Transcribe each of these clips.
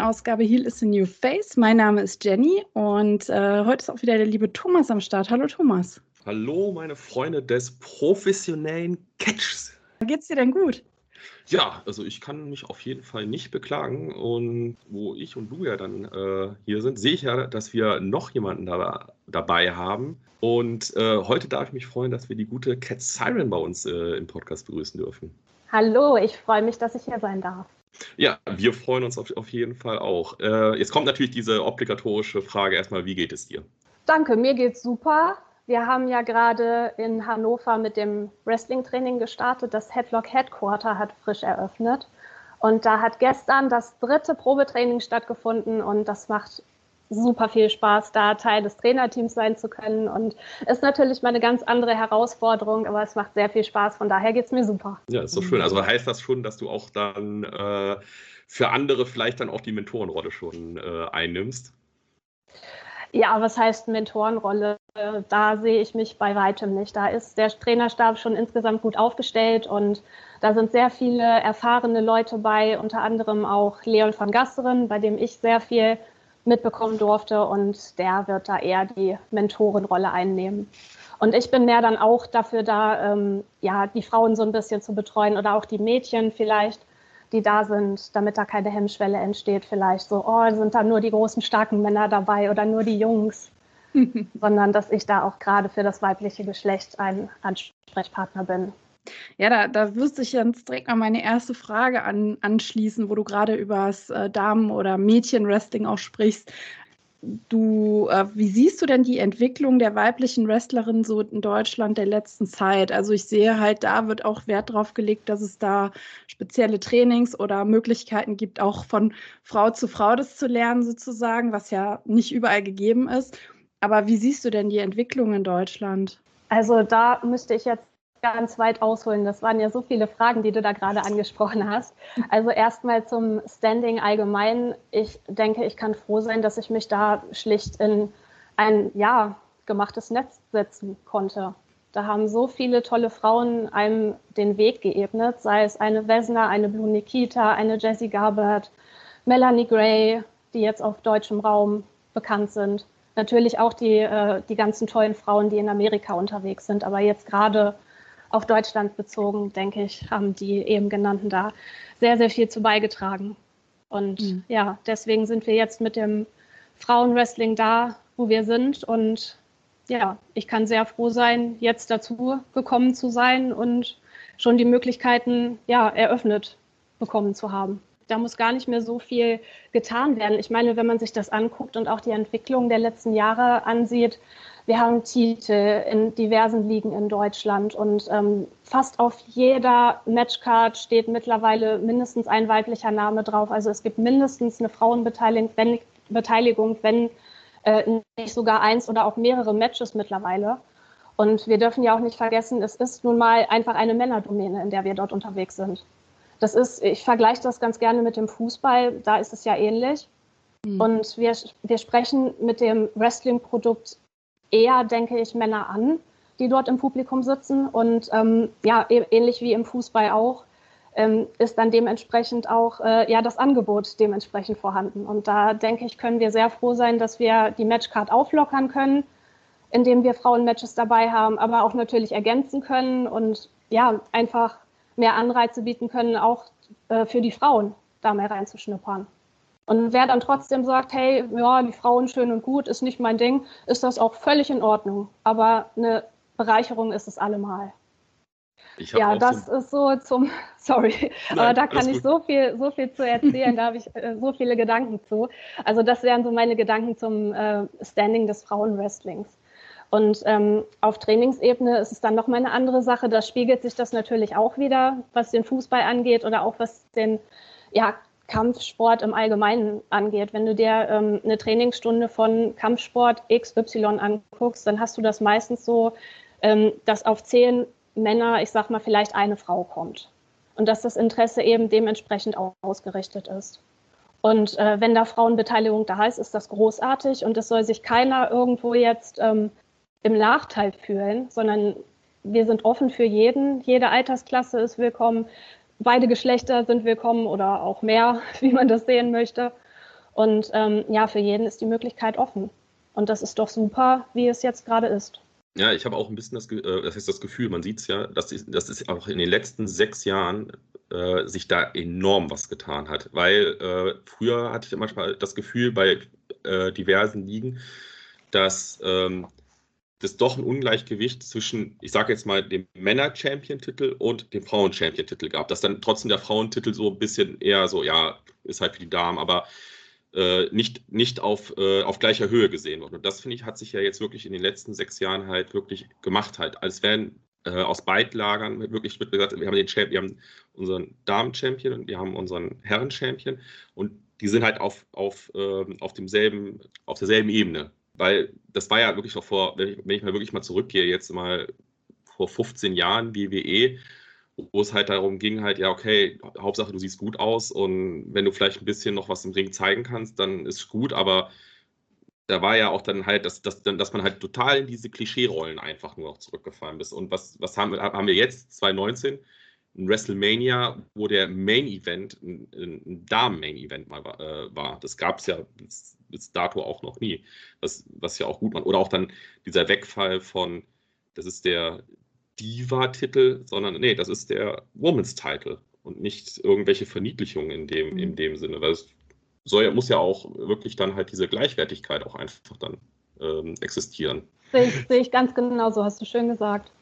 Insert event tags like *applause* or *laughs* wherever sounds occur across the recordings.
Ausgabe Heal is the New Face. Mein Name ist Jenny und äh, heute ist auch wieder der liebe Thomas am Start. Hallo Thomas. Hallo meine Freunde des professionellen Catchs. Geht's dir denn gut? Ja, also ich kann mich auf jeden Fall nicht beklagen. Und wo ich und du ja dann äh, hier sind, sehe ich ja, dass wir noch jemanden da, dabei haben. Und äh, heute darf ich mich freuen, dass wir die gute Cat Siren bei uns äh, im Podcast begrüßen dürfen. Hallo, ich freue mich, dass ich hier sein darf. Ja, wir freuen uns auf, auf jeden Fall auch. Äh, jetzt kommt natürlich diese obligatorische Frage erstmal, wie geht es dir? Danke, mir geht's super. Wir haben ja gerade in Hannover mit dem Wrestling-Training gestartet. Das Headlock Headquarter hat frisch eröffnet. Und da hat gestern das dritte Probetraining stattgefunden und das macht super viel Spaß, da Teil des Trainerteams sein zu können. Und ist natürlich mal eine ganz andere Herausforderung, aber es macht sehr viel Spaß. Von daher geht es mir super. Ja, ist so schön. Also heißt das schon, dass du auch dann äh, für andere vielleicht dann auch die Mentorenrolle schon äh, einnimmst? Ja, was heißt Mentorenrolle? Da sehe ich mich bei weitem nicht. Da ist der Trainerstab schon insgesamt gut aufgestellt und da sind sehr viele erfahrene Leute bei, unter anderem auch Leon von Gasseren, bei dem ich sehr viel mitbekommen durfte und der wird da eher die Mentorenrolle einnehmen. Und ich bin mehr dann auch dafür da, ähm, ja, die Frauen so ein bisschen zu betreuen oder auch die Mädchen vielleicht, die da sind, damit da keine Hemmschwelle entsteht. Vielleicht so, oh, sind da nur die großen, starken Männer dabei oder nur die Jungs. *laughs* sondern dass ich da auch gerade für das weibliche Geschlecht ein Ansprechpartner bin. Ja, da, da wüsste ich jetzt direkt mal meine erste Frage an, anschließen, wo du gerade über das äh, Damen- oder Mädchenwrestling auch sprichst. Du, äh, wie siehst du denn die Entwicklung der weiblichen Wrestlerin so in Deutschland der letzten Zeit? Also ich sehe halt, da wird auch Wert drauf gelegt, dass es da spezielle Trainings oder Möglichkeiten gibt, auch von Frau zu Frau das zu lernen sozusagen, was ja nicht überall gegeben ist. Aber wie siehst du denn die Entwicklung in Deutschland? Also da müsste ich jetzt ganz weit ausholen. Das waren ja so viele Fragen, die du da gerade angesprochen hast. Also erstmal zum Standing allgemein. Ich denke, ich kann froh sein, dass ich mich da schlicht in ein ja gemachtes Netz setzen konnte. Da haben so viele tolle Frauen einem den Weg geebnet, sei es eine Wesner, eine Blue Nikita, eine Jessie Garbert, Melanie Gray, die jetzt auf deutschem Raum bekannt sind. Natürlich auch die, äh, die ganzen tollen Frauen, die in Amerika unterwegs sind, aber jetzt gerade auf Deutschland bezogen, denke ich, haben die eben genannten da sehr, sehr viel zu beigetragen. Und mhm. ja, deswegen sind wir jetzt mit dem Frauenwrestling da, wo wir sind. Und ja, ich kann sehr froh sein, jetzt dazu gekommen zu sein und schon die Möglichkeiten ja, eröffnet bekommen zu haben. Da muss gar nicht mehr so viel getan werden. Ich meine, wenn man sich das anguckt und auch die Entwicklung der letzten Jahre ansieht, wir haben Titel in diversen Ligen in Deutschland und ähm, fast auf jeder Matchcard steht mittlerweile mindestens ein weiblicher Name drauf. Also es gibt mindestens eine Frauenbeteiligung, wenn, Beteiligung, wenn äh, nicht sogar eins oder auch mehrere Matches mittlerweile. Und wir dürfen ja auch nicht vergessen, es ist nun mal einfach eine Männerdomäne, in der wir dort unterwegs sind. Das ist, ich vergleiche das ganz gerne mit dem Fußball, da ist es ja ähnlich. Mhm. Und wir, wir sprechen mit dem Wrestling-Produkt eher, denke ich, Männer an, die dort im Publikum sitzen. Und ähm, ja, e-, ähnlich wie im Fußball auch, ähm, ist dann dementsprechend auch äh, ja, das Angebot dementsprechend vorhanden. Und da denke ich, können wir sehr froh sein, dass wir die Matchcard auflockern können, indem wir Frauenmatches dabei haben, aber auch natürlich ergänzen können und ja, einfach mehr Anreize bieten können, auch äh, für die Frauen da mehr reinzuschnuppern. Und wer dann trotzdem sagt, hey, ja, die Frauen schön und gut, ist nicht mein Ding, ist das auch völlig in Ordnung. Aber eine Bereicherung ist es allemal. Ja, das so ist so zum, *laughs* sorry, Nein, aber da kann ich so viel, so viel zu erzählen, da habe ich äh, so viele Gedanken zu. Also das wären so meine Gedanken zum äh, Standing des Frauenwrestlings. Und ähm, auf Trainingsebene ist es dann noch mal eine andere Sache. Da spiegelt sich das natürlich auch wieder, was den Fußball angeht oder auch was den ja, Kampfsport im Allgemeinen angeht. Wenn du dir ähm, eine Trainingsstunde von Kampfsport XY anguckst, dann hast du das meistens so, ähm, dass auf zehn Männer, ich sag mal, vielleicht eine Frau kommt. Und dass das Interesse eben dementsprechend auch ausgerichtet ist. Und äh, wenn da Frauenbeteiligung da ist, ist das großartig und es soll sich keiner irgendwo jetzt ähm, im Nachteil fühlen, sondern wir sind offen für jeden. Jede Altersklasse ist willkommen beide Geschlechter sind willkommen oder auch mehr, *laughs* wie man das sehen möchte. Und ähm, ja, für jeden ist die Möglichkeit offen. Und das ist doch super, wie es jetzt gerade ist. Ja, ich habe auch ein bisschen das, äh, das, ist das Gefühl, man sieht es ja, dass das ist auch in den letzten sechs Jahren äh, sich da enorm was getan hat. Weil äh, früher hatte ich manchmal das Gefühl bei äh, diversen Ligen, dass ähm, das doch ein Ungleichgewicht zwischen, ich sage jetzt mal, dem Männer-Champion-Titel und dem Frauen-Champion-Titel gab. Dass dann trotzdem der Frauentitel so ein bisschen eher so, ja, ist halt für die Damen, aber äh, nicht, nicht auf, äh, auf gleicher Höhe gesehen wird. Und das, finde ich, hat sich ja jetzt wirklich in den letzten sechs Jahren halt wirklich gemacht halt. Als wären äh, aus beiden Lagern wirklich wird gesagt, wir haben den Champ, wir haben unseren Damen-Champion und wir haben unseren Herren-Champion und die sind halt auf, auf, ähm, auf demselben, auf derselben Ebene weil das war ja wirklich noch vor, wenn ich, wenn ich mal wirklich mal zurückgehe, jetzt mal vor 15 Jahren WWE, wo es halt darum ging, halt, ja, okay, Hauptsache du siehst gut aus und wenn du vielleicht ein bisschen noch was im Ring zeigen kannst, dann ist gut, aber da war ja auch dann halt, dass, dass, dass man halt total in diese Klischee-Rollen einfach nur noch zurückgefallen ist. Und was, was haben, haben wir jetzt, 2019? Ein WrestleMania, wo der Main-Event ein, ein Damen-Main-Event mal äh, war. Das gab es ja bis dato auch noch nie, was, was ja auch gut war. Oder auch dann dieser Wegfall von, das ist der Diva-Titel, sondern nee, das ist der Woman's-Title und nicht irgendwelche Verniedlichungen in dem, in mhm. dem Sinne, weil es soll, muss ja auch wirklich dann halt diese Gleichwertigkeit auch einfach dann ähm, existieren. Sehe ich, sehe ich ganz genau so, hast du schön gesagt.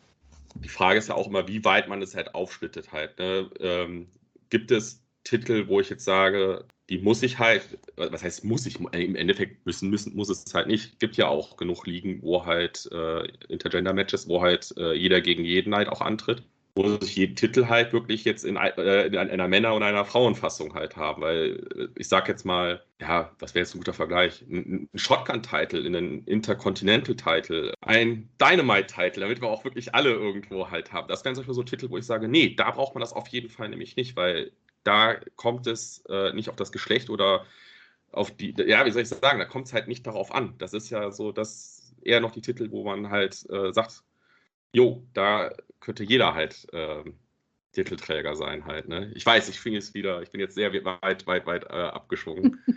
Die Frage ist ja auch immer, wie weit man es halt aufsplittet halt. Ne? Ähm, gibt es Titel, wo ich jetzt sage, die muss ich halt, was heißt muss ich, im Endeffekt müssen, müssen muss es halt nicht. Gibt ja auch genug Ligen, wo halt äh, Intergender-Matches, wo halt äh, jeder gegen jeden halt auch antritt, wo sich jeden Titel halt wirklich jetzt in, äh, in einer Männer- und einer Frauenfassung halt haben. Weil äh, ich sag jetzt mal, ja, was wäre jetzt ein guter Vergleich? Ein, ein Shotgun-Title, einen Intercontinental-Title, ein Dynamite-Title, damit wir auch wirklich alle irgendwo halt haben. Das wären zum Beispiel so Titel, wo ich sage, nee, da braucht man das auf jeden Fall nämlich nicht, weil da kommt es äh, nicht auf das Geschlecht oder auf die, ja, wie soll ich sagen, da kommt es halt nicht darauf an. Das ist ja so, dass eher noch die Titel, wo man halt äh, sagt, jo, da könnte jeder halt äh, Titelträger sein halt. Ne? Ich weiß, ich finde jetzt wieder, ich bin jetzt sehr weit, weit, weit äh, abgeschwungen. *laughs*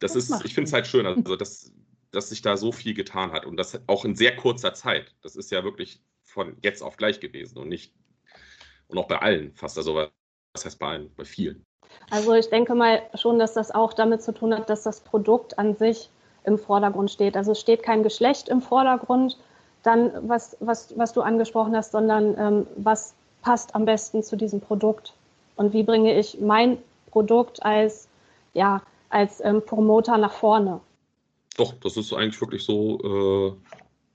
Das, das ist, ich finde es halt schön, also dass, dass sich da so viel getan hat und das auch in sehr kurzer Zeit. Das ist ja wirklich von jetzt auf gleich gewesen und nicht und auch bei allen fast. Also was heißt bei allen? Bei vielen. Also ich denke mal schon, dass das auch damit zu tun hat, dass das Produkt an sich im Vordergrund steht. Also es steht kein Geschlecht im Vordergrund, dann was, was, was du angesprochen hast, sondern ähm, was passt am besten zu diesem Produkt und wie bringe ich mein Produkt als, ja, als ähm, Promoter nach vorne. Doch, das ist eigentlich wirklich so, äh,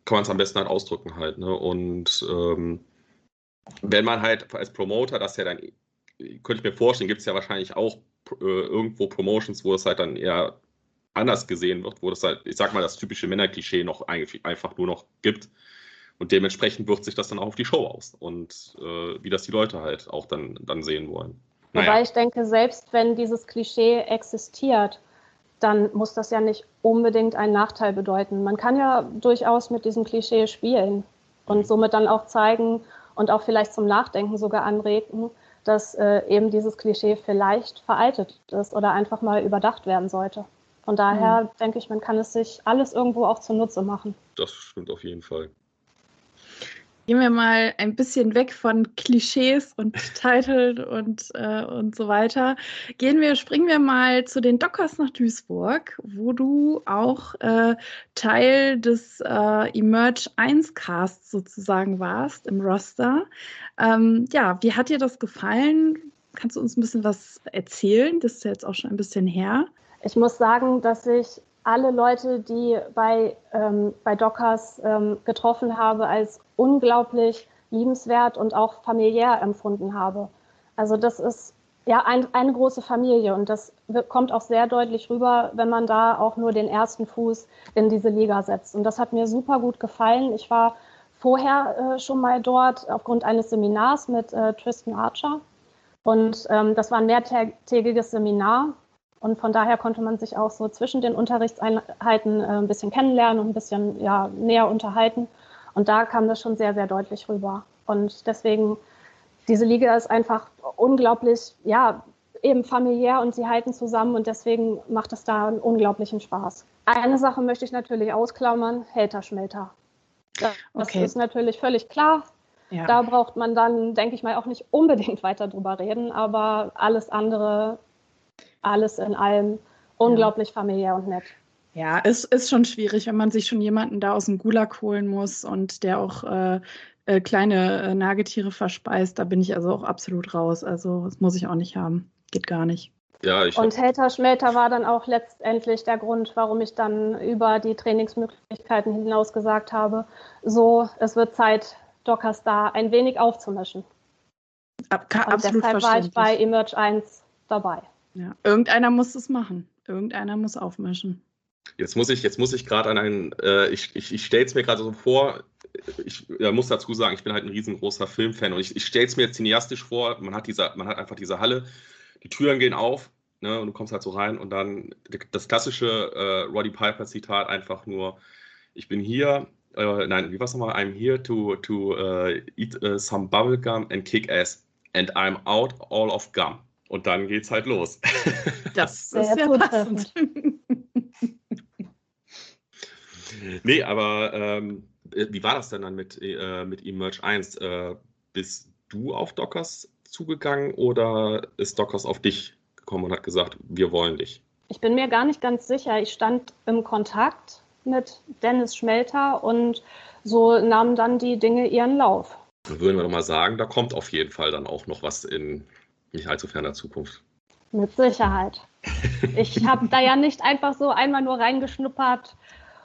kann man es am besten halt ausdrücken halt. Ne? Und ähm, wenn man halt als Promoter das ja dann könnte ich mir vorstellen, gibt es ja wahrscheinlich auch äh, irgendwo Promotions, wo es halt dann eher anders gesehen wird, wo das halt, ich sag mal, das typische Männerklischee noch einfach nur noch gibt. Und dementsprechend wirkt sich das dann auch auf die Show aus und äh, wie das die Leute halt auch dann, dann sehen wollen. Naja. Wobei ich denke, selbst wenn dieses Klischee existiert, dann muss das ja nicht unbedingt einen Nachteil bedeuten. Man kann ja durchaus mit diesem Klischee spielen und mhm. somit dann auch zeigen und auch vielleicht zum Nachdenken sogar anregen, dass äh, eben dieses Klischee vielleicht veraltet ist oder einfach mal überdacht werden sollte. Von daher mhm. denke ich, man kann es sich alles irgendwo auch zunutze machen. Das stimmt auf jeden Fall. Gehen wir mal ein bisschen weg von Klischees und Titel und, äh, und so weiter. Gehen wir, springen wir mal zu den Dockers nach Duisburg, wo du auch äh, Teil des äh, Emerge 1 Casts sozusagen warst im Roster. Ähm, ja, wie hat dir das gefallen? Kannst du uns ein bisschen was erzählen? Das ist ja jetzt auch schon ein bisschen her. Ich muss sagen, dass ich alle Leute, die bei, ähm, bei Dockers ähm, getroffen habe, als unglaublich liebenswert und auch familiär empfunden habe. Also das ist ja ein, eine große Familie und das kommt auch sehr deutlich rüber, wenn man da auch nur den ersten Fuß in diese Liga setzt. Und das hat mir super gut gefallen. Ich war vorher äh, schon mal dort aufgrund eines Seminars mit äh, Tristan Archer. Und ähm, das war ein mehrtägiges Seminar, und von daher konnte man sich auch so zwischen den Unterrichtseinheiten äh, ein bisschen kennenlernen und ein bisschen ja, näher unterhalten. Und da kam das schon sehr, sehr deutlich rüber. Und deswegen, diese Liga ist einfach unglaublich, ja, eben familiär und sie halten zusammen und deswegen macht es da einen unglaublichen Spaß. Eine Sache möchte ich natürlich ausklammern, Hälter-Schmelter. Das okay. ist natürlich völlig klar. Ja. Da braucht man dann, denke ich mal, auch nicht unbedingt weiter drüber reden, aber alles andere, alles in allem unglaublich ja. familiär und nett. Ja, es ist schon schwierig, wenn man sich schon jemanden da aus dem Gulag holen muss und der auch äh, äh, kleine äh, Nagetiere verspeist. Da bin ich also auch absolut raus. Also das muss ich auch nicht haben. Geht gar nicht. Ja, ich und Helter Schmelter war dann auch letztendlich der Grund, warum ich dann über die Trainingsmöglichkeiten hinaus gesagt habe, so, es wird Zeit, Dockers da ein wenig aufzumischen. Ab, kann, und deshalb war ich bei Emerge 1 dabei. Ja, irgendeiner muss es machen. Irgendeiner muss aufmischen. Jetzt muss ich, jetzt muss ich gerade an einen, äh, ich, ich, ich stelle es mir gerade so vor, ich ja, muss dazu sagen, ich bin halt ein riesengroßer Filmfan und ich, ich stelle es mir jetzt cineastisch vor, man hat, diese, man hat einfach diese Halle, die Türen gehen auf ne, und du kommst halt so rein und dann das klassische äh, Roddy Piper-Zitat einfach nur, ich bin hier, äh, nein, wie war es nochmal? I'm here to, to uh, eat uh, some bubblegum and kick ass and I'm out all of gum. Und dann geht's halt los. *laughs* Das *laughs* ist ja passend. *laughs* nee, aber ähm, wie war das denn dann mit, äh, mit Emerge 1? Äh, bist du auf Dockers zugegangen oder ist Dockers auf dich gekommen und hat gesagt, wir wollen dich? Ich bin mir gar nicht ganz sicher. Ich stand im Kontakt mit Dennis Schmelter und so nahmen dann die Dinge ihren Lauf. Dann würden wir doch mal sagen, da kommt auf jeden Fall dann auch noch was in nicht allzu ferner Zukunft. Mit Sicherheit. Ich *laughs* habe da ja nicht einfach so einmal nur reingeschnuppert,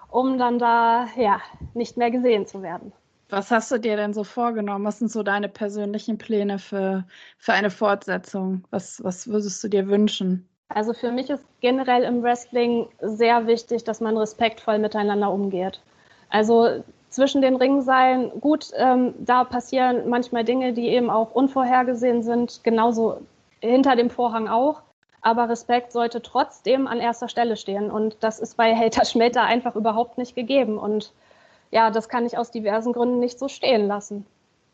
um dann da ja nicht mehr gesehen zu werden. Was hast du dir denn so vorgenommen? Was sind so deine persönlichen Pläne für, für eine Fortsetzung? Was, was würdest du dir wünschen? Also für mich ist generell im Wrestling sehr wichtig, dass man respektvoll miteinander umgeht. Also zwischen den Ringseilen, gut, ähm, da passieren manchmal Dinge, die eben auch unvorhergesehen sind, genauso hinter dem Vorhang auch. Aber Respekt sollte trotzdem an erster Stelle stehen. Und das ist bei Helter Schmelter einfach überhaupt nicht gegeben. Und ja, das kann ich aus diversen Gründen nicht so stehen lassen.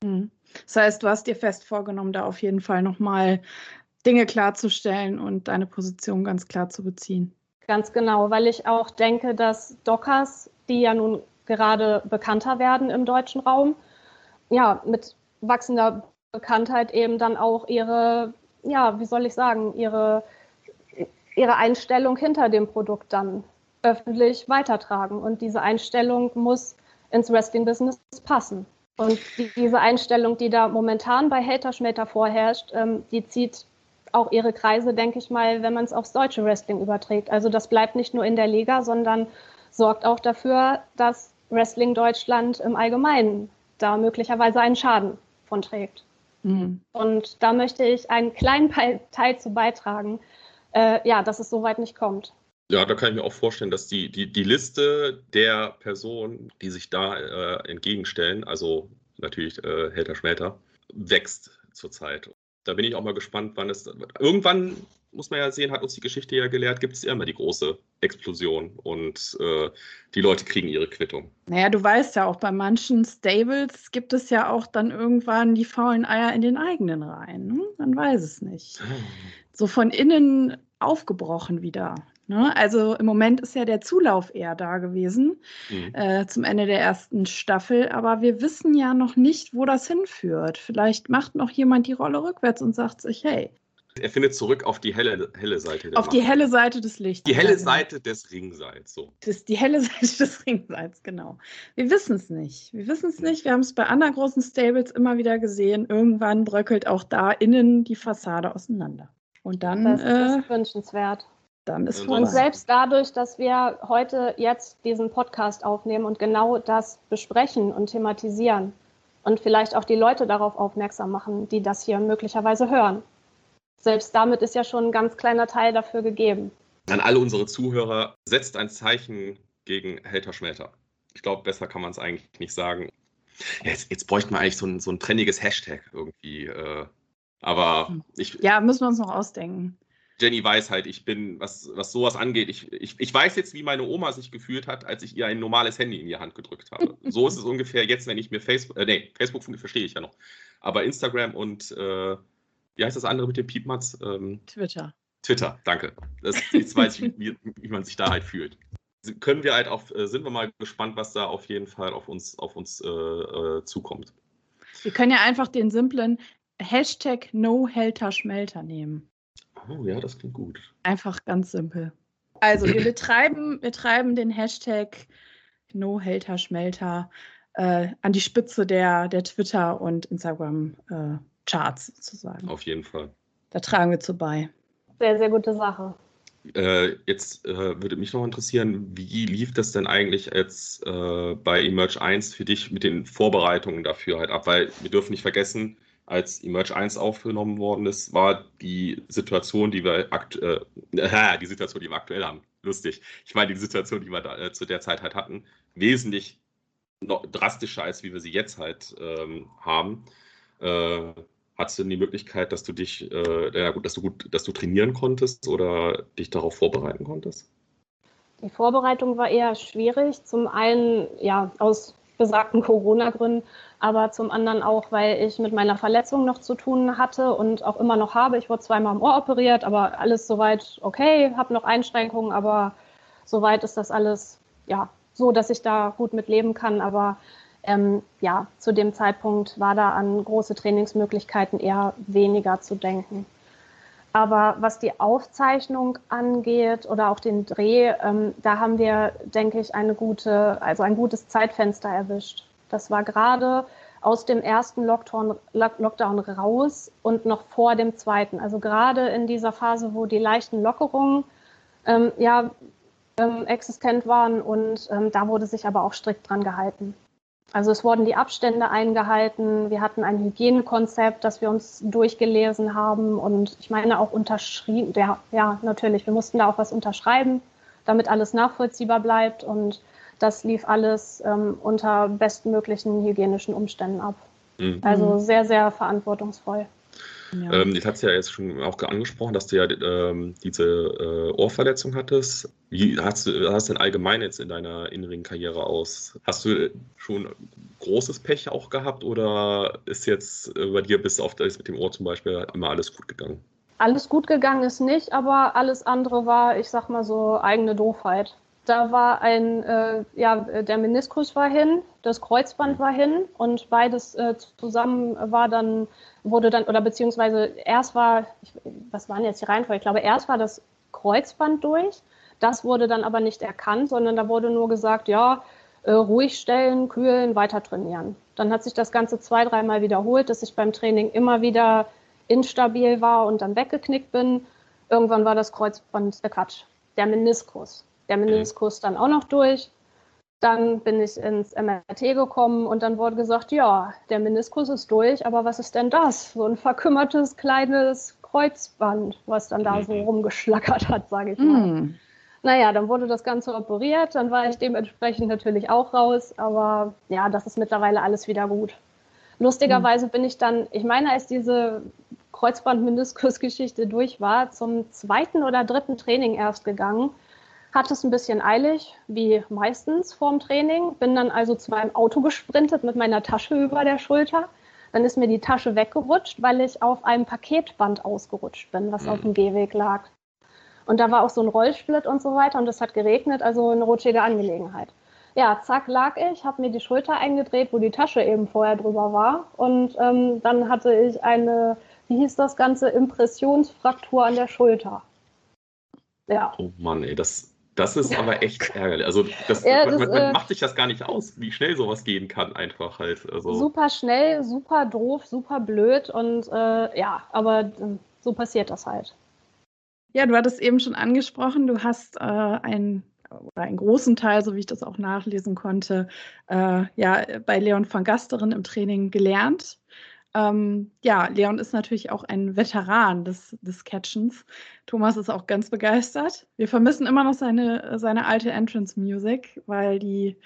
Hm. Das heißt, du hast dir fest vorgenommen, da auf jeden Fall nochmal Dinge klarzustellen und deine Position ganz klar zu beziehen. Ganz genau, weil ich auch denke, dass Dockers, die ja nun gerade bekannter werden im deutschen Raum, ja, mit wachsender Bekanntheit eben dann auch ihre, ja, wie soll ich sagen, ihre, ihre Einstellung hinter dem Produkt dann öffentlich weitertragen. Und diese Einstellung muss ins Wrestling-Business passen. Und die, diese Einstellung, die da momentan bei Hater-Schmelter vorherrscht, ähm, die zieht auch ihre Kreise, denke ich mal, wenn man es aufs deutsche Wrestling überträgt. Also das bleibt nicht nur in der Liga, sondern sorgt auch dafür, dass Wrestling Deutschland im Allgemeinen da möglicherweise einen Schaden von trägt. Mhm. Und da möchte ich einen kleinen Teil zu beitragen, äh, ja, dass es so weit nicht kommt. Ja, da kann ich mir auch vorstellen, dass die, die, die Liste der Personen, die sich da äh, entgegenstellen, also natürlich äh, Helter Schmelter, wächst zurzeit. Da bin ich auch mal gespannt, wann es. Irgendwann muss man ja sehen, hat uns die Geschichte ja gelehrt, gibt es immer die große Explosion und äh, die Leute kriegen ihre Quittung. Naja, du weißt ja auch, bei manchen Stables gibt es ja auch dann irgendwann die faulen Eier in den eigenen Reihen. Ne? Man weiß es nicht. Ah. So von innen aufgebrochen wieder. Ne? Also im Moment ist ja der Zulauf eher da gewesen mhm. äh, zum Ende der ersten Staffel, aber wir wissen ja noch nicht, wo das hinführt. Vielleicht macht noch jemand die Rolle rückwärts und sagt sich, hey. Er findet zurück auf die helle, helle Seite. auf Macht. die helle Seite des Lichts. Die helle Seite des Ringseils. So. Das die helle *laughs* Seite des Ringseils, genau. Wir wissen es nicht. Wir wissen es nicht. Wir haben es bei anderen großen Stables immer wieder gesehen. Irgendwann bröckelt auch da innen die Fassade auseinander. Und dann. Das äh, ist wünschenswert dann ist. Und selbst dadurch, dass wir heute jetzt diesen Podcast aufnehmen und genau das besprechen und thematisieren und vielleicht auch die Leute darauf aufmerksam machen, die das hier möglicherweise hören. Selbst damit ist ja schon ein ganz kleiner Teil dafür gegeben. An alle unsere Zuhörer, setzt ein Zeichen gegen Helter Schmelter. Ich glaube, besser kann man es eigentlich nicht sagen. Jetzt, jetzt bräuchten wir eigentlich so ein, so ein trendiges Hashtag irgendwie. Äh, aber hm. ich. Ja, müssen wir uns noch ausdenken. Jenny weiß halt, ich bin, was, was sowas angeht, ich, ich, ich weiß jetzt, wie meine Oma sich gefühlt hat, als ich ihr ein normales Handy in die Hand gedrückt habe. *laughs* so ist es ungefähr jetzt, wenn ich mir Facebook, äh, nee, Facebook verstehe ich ja noch, aber Instagram und äh, wie heißt das andere mit dem Piepmatz? Ähm, Twitter. Twitter, danke. Das, jetzt weiß ich, wie, wie, man sich da halt fühlt. Können wir halt auf, äh, sind wir mal gespannt, was da auf jeden Fall auf uns, auf uns äh, äh, zukommt. Wir können ja einfach den simplen Hashtag NoHelterSchmelter nehmen. Oh ja, das klingt gut. Einfach ganz simpel. Also wir *clears throat* betreiben, wir treiben den Hashtag NoHelterSchmelter äh, an die Spitze der, der Twitter- und Instagram-Charts äh, sozusagen. Auf jeden Fall. Da tragen wir zu bei. Sehr, sehr gute Sache. Äh, jetzt äh, würde mich noch interessieren, wie lief das denn eigentlich jetzt äh, bei Emerge 1 für dich mit den Vorbereitungen dafür halt ab? Weil wir dürfen nicht vergessen, als Emerge 1 aufgenommen worden ist, war die Situation, die wir aktuell, *laughs* äh, die Situation, die wir aktuell haben, lustig. Ich meine, die Situation, die wir da, äh, zu der Zeit halt hatten, wesentlich noch drastischer, als wie wir sie jetzt halt ähm, haben. Äh, Hattest du denn die Möglichkeit, dass du dich, äh, ja gut, dass du gut, dass du trainieren konntest oder dich darauf vorbereiten konntest? Die Vorbereitung war eher schwierig. Zum einen ja aus besagten Corona-Gründen, aber zum anderen auch, weil ich mit meiner Verletzung noch zu tun hatte und auch immer noch habe. Ich wurde zweimal am Ohr operiert, aber alles soweit okay, habe noch Einschränkungen, aber soweit ist das alles ja so, dass ich da gut mit leben kann. Aber ähm, ja, zu dem Zeitpunkt war da an große Trainingsmöglichkeiten eher weniger zu denken. Aber was die Aufzeichnung angeht oder auch den Dreh, ähm, da haben wir, denke ich, eine gute, also ein gutes Zeitfenster erwischt. Das war gerade aus dem ersten Lockdown, Lockdown raus und noch vor dem zweiten. Also gerade in dieser Phase, wo die leichten Lockerungen ähm, ja, ähm, existent waren und ähm, da wurde sich aber auch strikt dran gehalten. Also es wurden die Abstände eingehalten. Wir hatten ein Hygienekonzept, das wir uns durchgelesen haben und ich meine auch unterschrieben. Ja, ja, natürlich. Wir mussten da auch was unterschreiben, damit alles nachvollziehbar bleibt und das lief alles ähm, unter bestmöglichen hygienischen Umständen ab. Mhm. Also sehr, sehr verantwortungsvoll. Ja. Ähm, jetzt hat es ja jetzt schon auch angesprochen, dass du ja ähm, diese äh, Ohrverletzung hattest. Wie hast du hast denn allgemein jetzt in deiner inneren Karriere aus? Hast du schon großes Pech auch gehabt oder ist jetzt äh, bei dir bis auf das mit dem Ohr zum Beispiel immer alles gut gegangen? Alles gut gegangen ist nicht, aber alles andere war, ich sag mal so, eigene Doofheit. Da war ein, äh, ja, der Meniskus war hin, das Kreuzband war hin und beides äh, zusammen war dann, wurde dann, oder beziehungsweise erst war, ich, was waren jetzt die Reihenfolge? Ich glaube, erst war das Kreuzband durch, das wurde dann aber nicht erkannt, sondern da wurde nur gesagt, ja, äh, ruhig stellen, kühlen, weiter trainieren. Dann hat sich das Ganze zwei, dreimal wiederholt, dass ich beim Training immer wieder instabil war und dann weggeknickt bin. Irgendwann war das Kreuzband, äh Quatsch, der Meniskus der Meniskus dann auch noch durch. Dann bin ich ins MRT gekommen und dann wurde gesagt, ja, der Meniskus ist durch, aber was ist denn das? So ein verkümmertes kleines Kreuzband, was dann da so mhm. rumgeschlackert hat, sage ich mal. Mm. Naja, dann wurde das Ganze operiert, dann war ich dementsprechend natürlich auch raus, aber ja, das ist mittlerweile alles wieder gut. Lustigerweise bin ich dann, ich meine, als diese Kreuzband-Meniskus-Geschichte durch war, zum zweiten oder dritten Training erst gegangen hatte es ein bisschen eilig, wie meistens vorm Training. Bin dann also zu meinem Auto gesprintet mit meiner Tasche über der Schulter. Dann ist mir die Tasche weggerutscht, weil ich auf einem Paketband ausgerutscht bin, was mhm. auf dem Gehweg lag. Und da war auch so ein Rollsplit und so weiter und es hat geregnet, also eine rutschige Angelegenheit. Ja, zack, lag ich, habe mir die Schulter eingedreht, wo die Tasche eben vorher drüber war. Und ähm, dann hatte ich eine, wie hieß das Ganze, Impressionsfraktur an der Schulter. Ja. Oh Mann, ey, das, das ist aber *laughs* echt ärgerlich. Also das, ja, das, man, man äh, macht sich das gar nicht aus, wie schnell sowas gehen kann, einfach halt. Also. Super schnell, super doof, super blöd und äh, ja, aber äh, so passiert das halt. Ja, du hattest eben schon angesprochen, du hast äh, einen oder einen großen Teil, so wie ich das auch nachlesen konnte, äh, ja, bei Leon van Gasteren im Training gelernt. Ähm, ja, Leon ist natürlich auch ein Veteran des, des Catchens. Thomas ist auch ganz begeistert. Wir vermissen immer noch seine, seine alte Entrance Music, weil die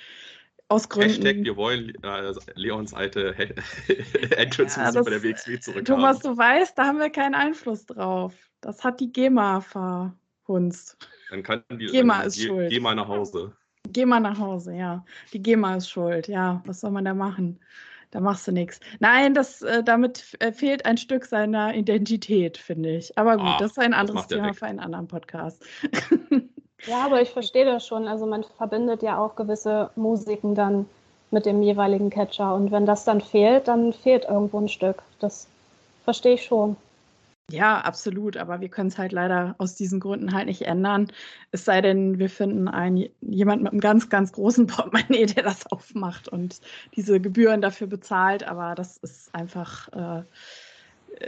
aus Gründen. Hashtag, wir wollen äh, Leons alte *laughs* Entrance Musik ja, bei der WXW zurück. Thomas, du weißt, da haben wir keinen Einfluss drauf. Das hat die GEMA verhunzt. Dann kann die GEMA ist Ge schuld. Geh mal nach Hause. Geh mal nach Hause, ja. Die GEMA ist schuld, ja. Was soll man da machen? Da machst du nichts. Nein, das, äh, damit äh, fehlt ein Stück seiner Identität, finde ich. Aber gut, ah, das ist ein anderes Thema für einen anderen Podcast. *laughs* ja, aber ich verstehe das schon. Also man verbindet ja auch gewisse Musiken dann mit dem jeweiligen Catcher. Und wenn das dann fehlt, dann fehlt irgendwo ein Stück. Das verstehe ich schon. Ja, absolut, aber wir können es halt leider aus diesen Gründen halt nicht ändern. Es sei denn, wir finden einen, jemand mit einem ganz, ganz großen *laughs* Portemonnaie, der das aufmacht und diese Gebühren dafür bezahlt, aber das ist einfach äh,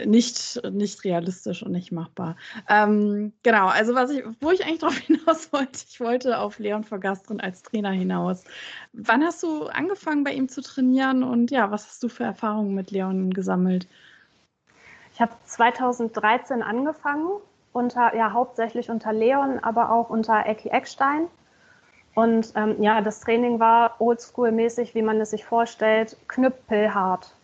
nicht, nicht realistisch und nicht machbar. Ähm, genau, also was ich, wo ich eigentlich *laughs* darauf hinaus wollte, ich wollte auf Leon Vergastrin als Trainer hinaus. Wann hast du angefangen, bei ihm zu trainieren und ja, was hast du für Erfahrungen mit Leon gesammelt? Ich habe 2013 angefangen, unter, ja, hauptsächlich unter Leon, aber auch unter Ecki Eckstein. Und ähm, ja, das Training war oldschool-mäßig, wie man es sich vorstellt, knüppelhart.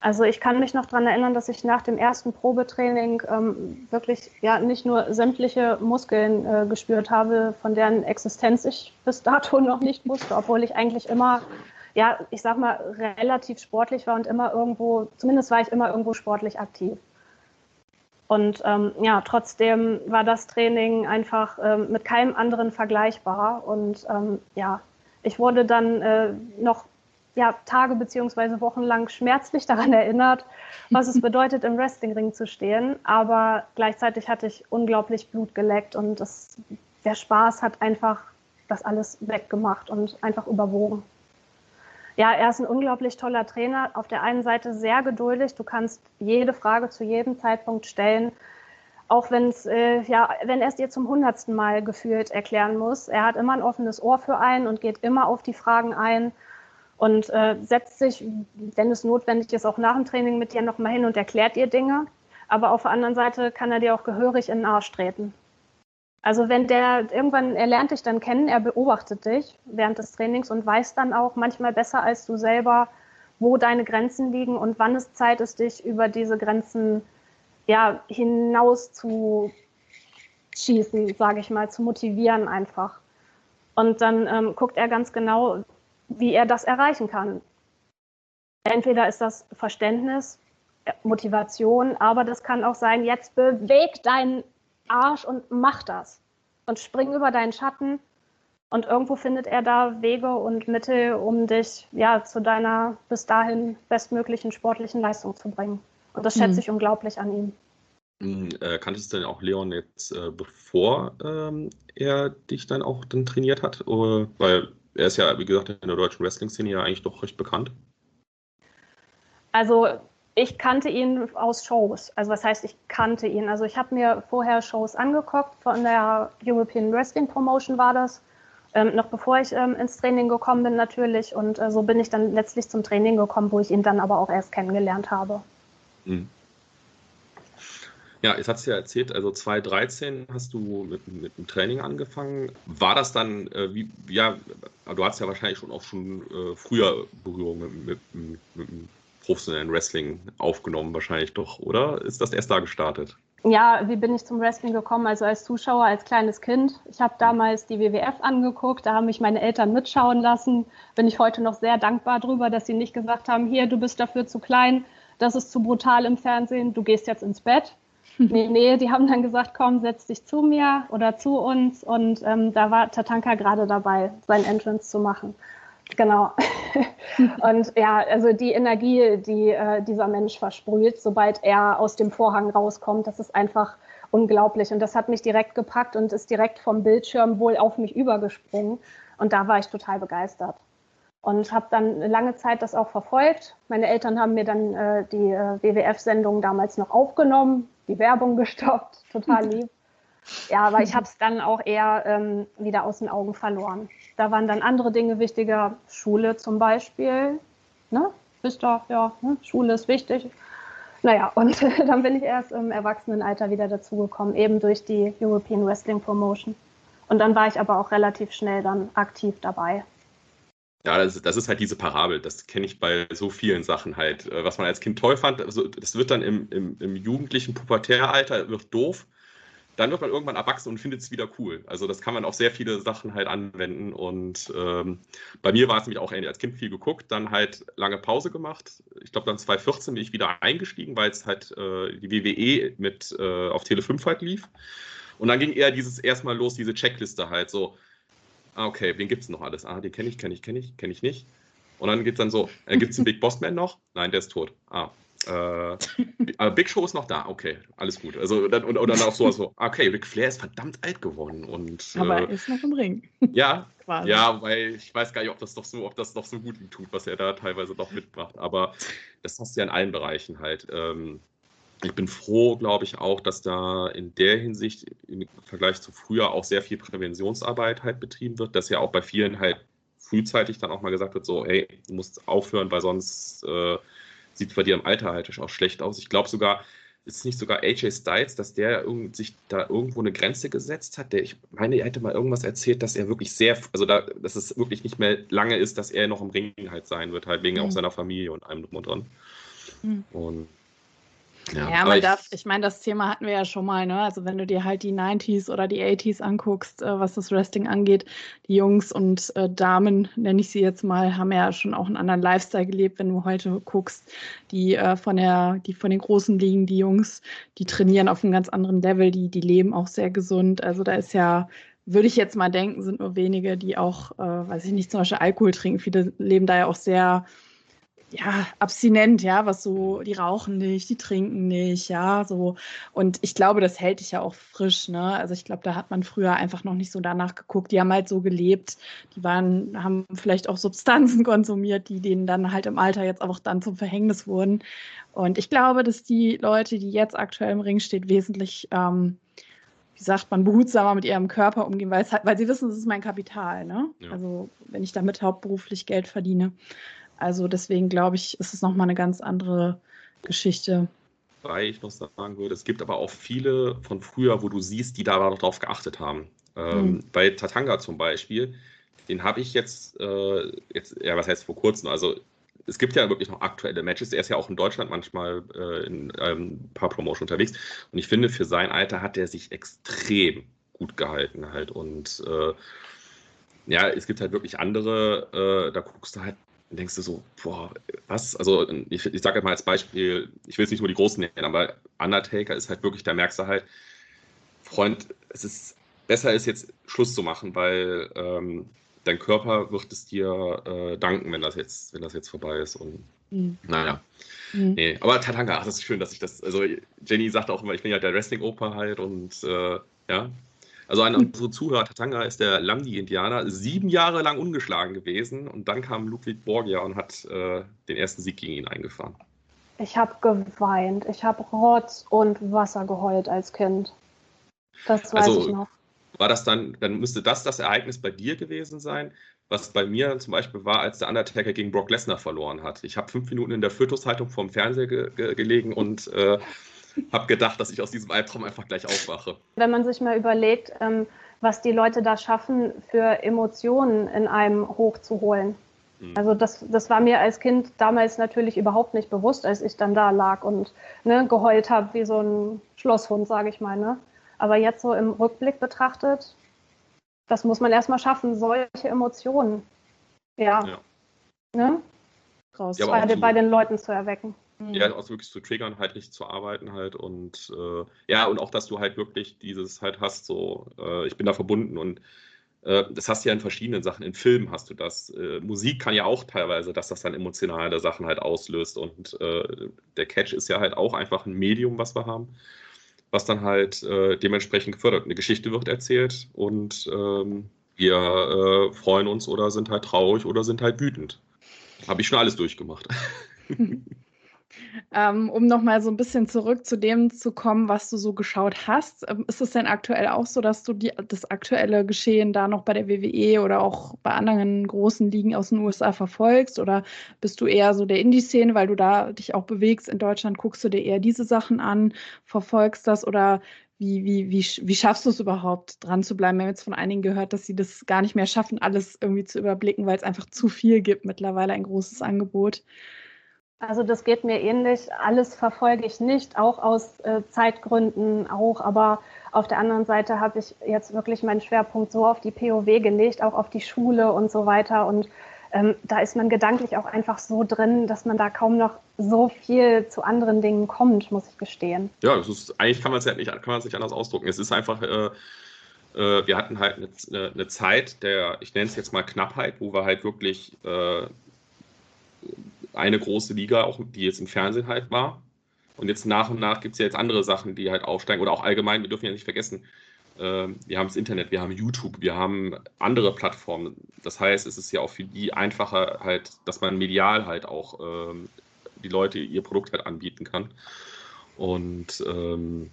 Also ich kann mich noch daran erinnern, dass ich nach dem ersten Probetraining ähm, wirklich ja nicht nur sämtliche Muskeln äh, gespürt habe, von deren Existenz ich bis dato noch nicht wusste, obwohl ich eigentlich immer ja, ich sag mal, relativ sportlich war und immer irgendwo, zumindest war ich immer irgendwo sportlich aktiv. Und ähm, ja, trotzdem war das Training einfach ähm, mit keinem anderen vergleichbar. Und ähm, ja, ich wurde dann äh, noch ja, Tage beziehungsweise Wochen lang schmerzlich daran erinnert, was es *laughs* bedeutet, im Wrestlingring zu stehen. Aber gleichzeitig hatte ich unglaublich Blut geleckt und das, der Spaß hat einfach das alles weggemacht und einfach überwogen. Ja, er ist ein unglaublich toller Trainer. Auf der einen Seite sehr geduldig. Du kannst jede Frage zu jedem Zeitpunkt stellen. Auch wenn's, äh, ja, wenn er es dir zum hundertsten Mal gefühlt erklären muss. Er hat immer ein offenes Ohr für einen und geht immer auf die Fragen ein und äh, setzt sich, wenn es notwendig ist, auch nach dem Training mit dir nochmal hin und erklärt dir Dinge. Aber auf der anderen Seite kann er dir auch gehörig in den Arsch treten. Also wenn der irgendwann, er lernt dich dann kennen, er beobachtet dich während des Trainings und weiß dann auch manchmal besser als du selber, wo deine Grenzen liegen und wann es Zeit ist, dich über diese Grenzen ja, hinaus zu schießen, sage ich mal, zu motivieren einfach. Und dann ähm, guckt er ganz genau, wie er das erreichen kann. Entweder ist das Verständnis, Motivation, aber das kann auch sein, jetzt beweg deinen Arsch und mach das. Und spring über deinen Schatten. Und irgendwo findet er da Wege und Mittel, um dich ja zu deiner bis dahin bestmöglichen sportlichen Leistung zu bringen. Und das schätze mhm. ich unglaublich an ihm. Hm, äh, kanntest du denn auch Leon jetzt, äh, bevor ähm, er dich dann auch dann trainiert hat? Oder, weil er ist ja, wie gesagt, in der deutschen Wrestling-Szene ja eigentlich doch recht bekannt. Also ich kannte ihn aus Shows. Also was heißt, ich kannte ihn? Also ich habe mir vorher Shows angeguckt, von der European Wrestling Promotion war das, ähm, noch bevor ich ähm, ins Training gekommen bin natürlich. Und äh, so bin ich dann letztlich zum Training gekommen, wo ich ihn dann aber auch erst kennengelernt habe. Mhm. Ja, jetzt hast du ja erzählt, also 2013 hast du mit, mit dem Training angefangen. War das dann, äh, wie, ja, du hast ja wahrscheinlich schon auch schon äh, früher Berührung mit, mit, mit, mit professionellen Wrestling aufgenommen, wahrscheinlich doch, oder? Ist das erst da gestartet? Ja, wie bin ich zum Wrestling gekommen? Also als Zuschauer, als kleines Kind. Ich habe damals die WWF angeguckt, da haben mich meine Eltern mitschauen lassen. Bin ich heute noch sehr dankbar drüber, dass sie nicht gesagt haben, hier, du bist dafür zu klein, das ist zu brutal im Fernsehen, du gehst jetzt ins Bett. *laughs* nee, nee, die haben dann gesagt, komm, setz dich zu mir oder zu uns. Und ähm, da war Tatanka gerade dabei, sein Entrance zu machen. Genau. *laughs* und ja, also die Energie, die äh, dieser Mensch versprüht, sobald er aus dem Vorhang rauskommt, das ist einfach unglaublich. Und das hat mich direkt gepackt und ist direkt vom Bildschirm wohl auf mich übergesprungen. Und da war ich total begeistert. Und habe dann lange Zeit das auch verfolgt. Meine Eltern haben mir dann äh, die äh, WWF-Sendung damals noch aufgenommen, die Werbung *laughs* gestoppt, total *laughs* lieb. Ja, aber ich *laughs* habe es dann auch eher ähm, wieder aus den Augen verloren. Da waren dann andere Dinge wichtiger, Schule zum Beispiel. Ne? Wisst ihr, ja, ne? Schule ist wichtig. Naja, und *laughs* dann bin ich erst im Erwachsenenalter wieder dazugekommen, eben durch die European Wrestling Promotion. Und dann war ich aber auch relativ schnell dann aktiv dabei. Ja, das, das ist halt diese Parabel. Das kenne ich bei so vielen Sachen halt. Äh, was man als Kind toll fand, also das wird dann im, im, im jugendlichen Pubertäralter wird doof dann wird man irgendwann erwachsen und findet es wieder cool. Also das kann man auf sehr viele Sachen halt anwenden. Und ähm, bei mir war es nämlich auch als Kind viel geguckt, dann halt lange Pause gemacht. Ich glaube, dann 2014 bin ich wieder eingestiegen, weil es halt äh, die WWE mit äh, auf Tele 5 halt lief. Und dann ging eher dieses erstmal los, diese Checkliste halt so. Ah, okay, wen gibt es noch alles? Ah, den kenne ich, kenne ich, kenne ich, kenne ich nicht. Und dann geht es dann so, äh, gibt es den *laughs* Big Boss Man noch? Nein, der ist tot. Ah, äh, aber Big Show ist noch da, okay, alles gut. Also dann, und, und dann auch so, so, *laughs* okay, Ric Flair ist verdammt alt geworden. Und, aber er äh, ist noch im Ring. Ja, *laughs* Quasi. ja, weil ich weiß gar nicht, ob das doch so, ob das doch so gut ihm tut, was er da teilweise noch mitmacht. Aber das hast du ja in allen Bereichen halt. Ähm, ich bin froh, glaube ich, auch, dass da in der Hinsicht im Vergleich zu früher auch sehr viel Präventionsarbeit halt betrieben wird, dass ja auch bei vielen halt frühzeitig dann auch mal gesagt wird, so, hey, du musst aufhören, weil sonst äh, sieht es bei dir im Alter halt auch schlecht aus. Ich glaube sogar, ist nicht sogar AJ Styles, dass der sich da irgendwo eine Grenze gesetzt hat? Der, ich meine, er hätte mal irgendwas erzählt, dass er wirklich sehr, also da, dass es wirklich nicht mehr lange ist, dass er noch im Ring halt sein wird, halt wegen mhm. auch seiner Familie und allem drum und dran. Mhm. Und ja, ja man ich, darf, ich meine, das Thema hatten wir ja schon mal, ne? Also wenn du dir halt die 90s oder die 80s anguckst, äh, was das Wrestling angeht, die Jungs und äh, Damen, nenne ich sie jetzt mal, haben ja schon auch einen anderen Lifestyle gelebt, wenn du heute guckst, die äh, von der, die von den großen Ligen, die Jungs, die trainieren auf einem ganz anderen Level, die, die leben auch sehr gesund. Also da ist ja würde ich jetzt mal denken, sind nur wenige, die auch, äh, weiß ich nicht, zum Beispiel Alkohol trinken. Viele leben da ja auch sehr ja, abstinent, ja, was so, die rauchen nicht, die trinken nicht, ja, so. Und ich glaube, das hält dich ja auch frisch, ne? Also ich glaube, da hat man früher einfach noch nicht so danach geguckt. Die haben halt so gelebt, die waren, haben vielleicht auch Substanzen *laughs* konsumiert, die denen dann halt im Alter jetzt auch dann zum Verhängnis wurden. Und ich glaube, dass die Leute, die jetzt aktuell im Ring stehen, wesentlich, ähm, wie sagt man, behutsamer mit ihrem Körper umgehen, weil, es halt, weil sie wissen, das ist mein Kapital, ne? Ja. Also wenn ich damit hauptberuflich Geld verdiene. Also deswegen glaube ich, ist es nochmal eine ganz andere Geschichte. Weil ich noch sagen würde, es gibt aber auch viele von früher, wo du siehst, die da noch drauf geachtet haben. Ähm, mhm. Bei Tatanga zum Beispiel, den habe ich jetzt, äh, jetzt, ja, was heißt vor kurzem, also es gibt ja wirklich noch aktuelle Matches. Er ist ja auch in Deutschland manchmal äh, in ähm, ein paar Promotion unterwegs. Und ich finde, für sein Alter hat er sich extrem gut gehalten halt. Und äh, ja, es gibt halt wirklich andere, äh, da guckst du halt denkst du so, boah, was? Also ich, ich sage mal als Beispiel, ich will es nicht nur die Großen nennen, aber Undertaker ist halt wirklich, da merkst du halt, Freund, es ist besser ist jetzt Schluss zu machen, weil ähm, dein Körper wird es dir äh, danken, wenn das jetzt, wenn das jetzt vorbei ist. Und mhm. naja. Mhm. Nee, aber Tatanga, ach, das ist schön, dass ich das. Also Jenny sagt auch immer, ich bin ja der Wrestling-Opa halt und äh, ja, also an unsere Zuhörer, Tatanga ist der Landi-Indianer, sieben Jahre lang ungeschlagen gewesen und dann kam Ludwig Borgia und hat äh, den ersten Sieg gegen ihn eingefahren. Ich habe geweint, ich habe Rotz und Wasser geheult als Kind. Das weiß also, ich noch. War das dann, dann müsste das das Ereignis bei dir gewesen sein, was bei mir zum Beispiel war, als der Undertaker gegen Brock Lesnar verloren hat. Ich habe fünf Minuten in der Fötushaltung vorm Fernseher ge ge gelegen und äh, habe gedacht, dass ich aus diesem Albtraum einfach gleich aufwache. Wenn man sich mal überlegt, ähm, was die Leute da schaffen, für Emotionen in einem hochzuholen. Mhm. Also das, das war mir als Kind damals natürlich überhaupt nicht bewusst, als ich dann da lag und ne, geheult habe wie so ein Schlosshund, sage ich mal. Ne? Aber jetzt so im Rückblick betrachtet, das muss man erstmal schaffen, solche Emotionen. Ja. ja. Ne? Raus, ja, bei, bei den Leuten zu erwecken. Ja, auch wirklich zu triggern, halt nicht zu arbeiten halt und äh, ja, und auch, dass du halt wirklich dieses halt hast, so, äh, ich bin da verbunden und äh, das hast du ja in verschiedenen Sachen. In Filmen hast du das. Äh, Musik kann ja auch teilweise, dass das dann emotionale Sachen halt auslöst und äh, der Catch ist ja halt auch einfach ein Medium, was wir haben, was dann halt dementsprechend gefördert. Eine Geschichte wird erzählt und ähm, wir freuen uns oder sind halt traurig oder sind halt wütend. Habe ich schon alles durchgemacht. *laughs* *laughs* Ähm, um nochmal so ein bisschen zurück zu dem zu kommen, was du so geschaut hast. Ähm, ist es denn aktuell auch so, dass du die, das aktuelle Geschehen da noch bei der WWE oder auch bei anderen großen Ligen aus den USA verfolgst? Oder bist du eher so der Indie-Szene, weil du da dich auch bewegst in Deutschland? Guckst du dir eher diese Sachen an, verfolgst das oder wie, wie, wie, wie schaffst du es überhaupt, dran zu bleiben? Wir haben jetzt von einigen gehört, dass sie das gar nicht mehr schaffen, alles irgendwie zu überblicken, weil es einfach zu viel gibt mittlerweile, ein großes Angebot. Also das geht mir ähnlich. Alles verfolge ich nicht, auch aus äh, Zeitgründen auch. Aber auf der anderen Seite habe ich jetzt wirklich meinen Schwerpunkt so auf die POW gelegt, auch auf die Schule und so weiter. Und ähm, da ist man gedanklich auch einfach so drin, dass man da kaum noch so viel zu anderen Dingen kommt, muss ich gestehen. Ja, ist, eigentlich kann man es ja nicht, kann nicht anders ausdrucken. Es ist einfach, äh, äh, wir hatten halt eine, eine, Zeit der, ich nenne es jetzt mal Knappheit, wo wir halt wirklich äh, eine große Liga, auch die jetzt im Fernsehen halt war. Und jetzt nach und nach gibt es ja jetzt andere Sachen, die halt aufsteigen. Oder auch allgemein, wir dürfen ja nicht vergessen, äh, wir haben das Internet, wir haben YouTube, wir haben andere Plattformen. Das heißt, es ist ja auch für die einfacher halt, dass man medial halt auch ähm, die Leute ihr Produkt halt anbieten kann. Und ähm,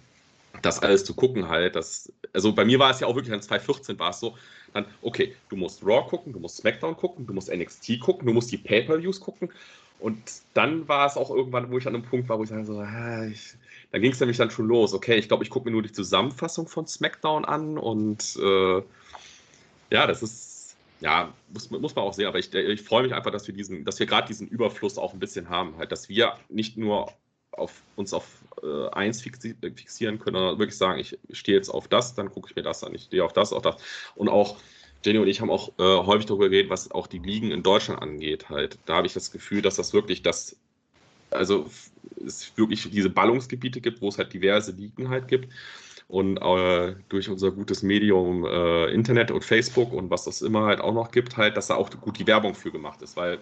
das alles zu gucken halt, das, also bei mir war es ja auch wirklich, dann 2014 war es so, dann, okay, du musst Raw gucken, du musst SmackDown gucken, du musst NXT gucken, du musst die Pay-Per-Views gucken und dann war es auch irgendwann, wo ich an einem Punkt war, wo ich sage so, ich, da ging es nämlich dann schon los. Okay, ich glaube, ich gucke mir nur die Zusammenfassung von SmackDown an und äh, ja, das ist, ja, muss, muss man auch sehen, aber ich, ich freue mich einfach, dass wir diesen, dass wir gerade diesen Überfluss auch ein bisschen haben, halt, dass wir nicht nur auf, uns auf äh, eins fixieren können, sondern wirklich sagen, ich stehe jetzt auf das, dann gucke ich mir das an, ich stehe auf das, auf das. Und auch Jenny und ich haben auch äh, häufig darüber geredet, was auch die Ligen in Deutschland angeht. Halt, da habe ich das Gefühl, dass das wirklich das, also es wirklich diese Ballungsgebiete gibt, wo es halt diverse Ligen halt gibt. Und äh, durch unser gutes Medium äh, Internet und Facebook und was das immer halt auch noch gibt, halt, dass da auch gut die Werbung für gemacht ist. Weil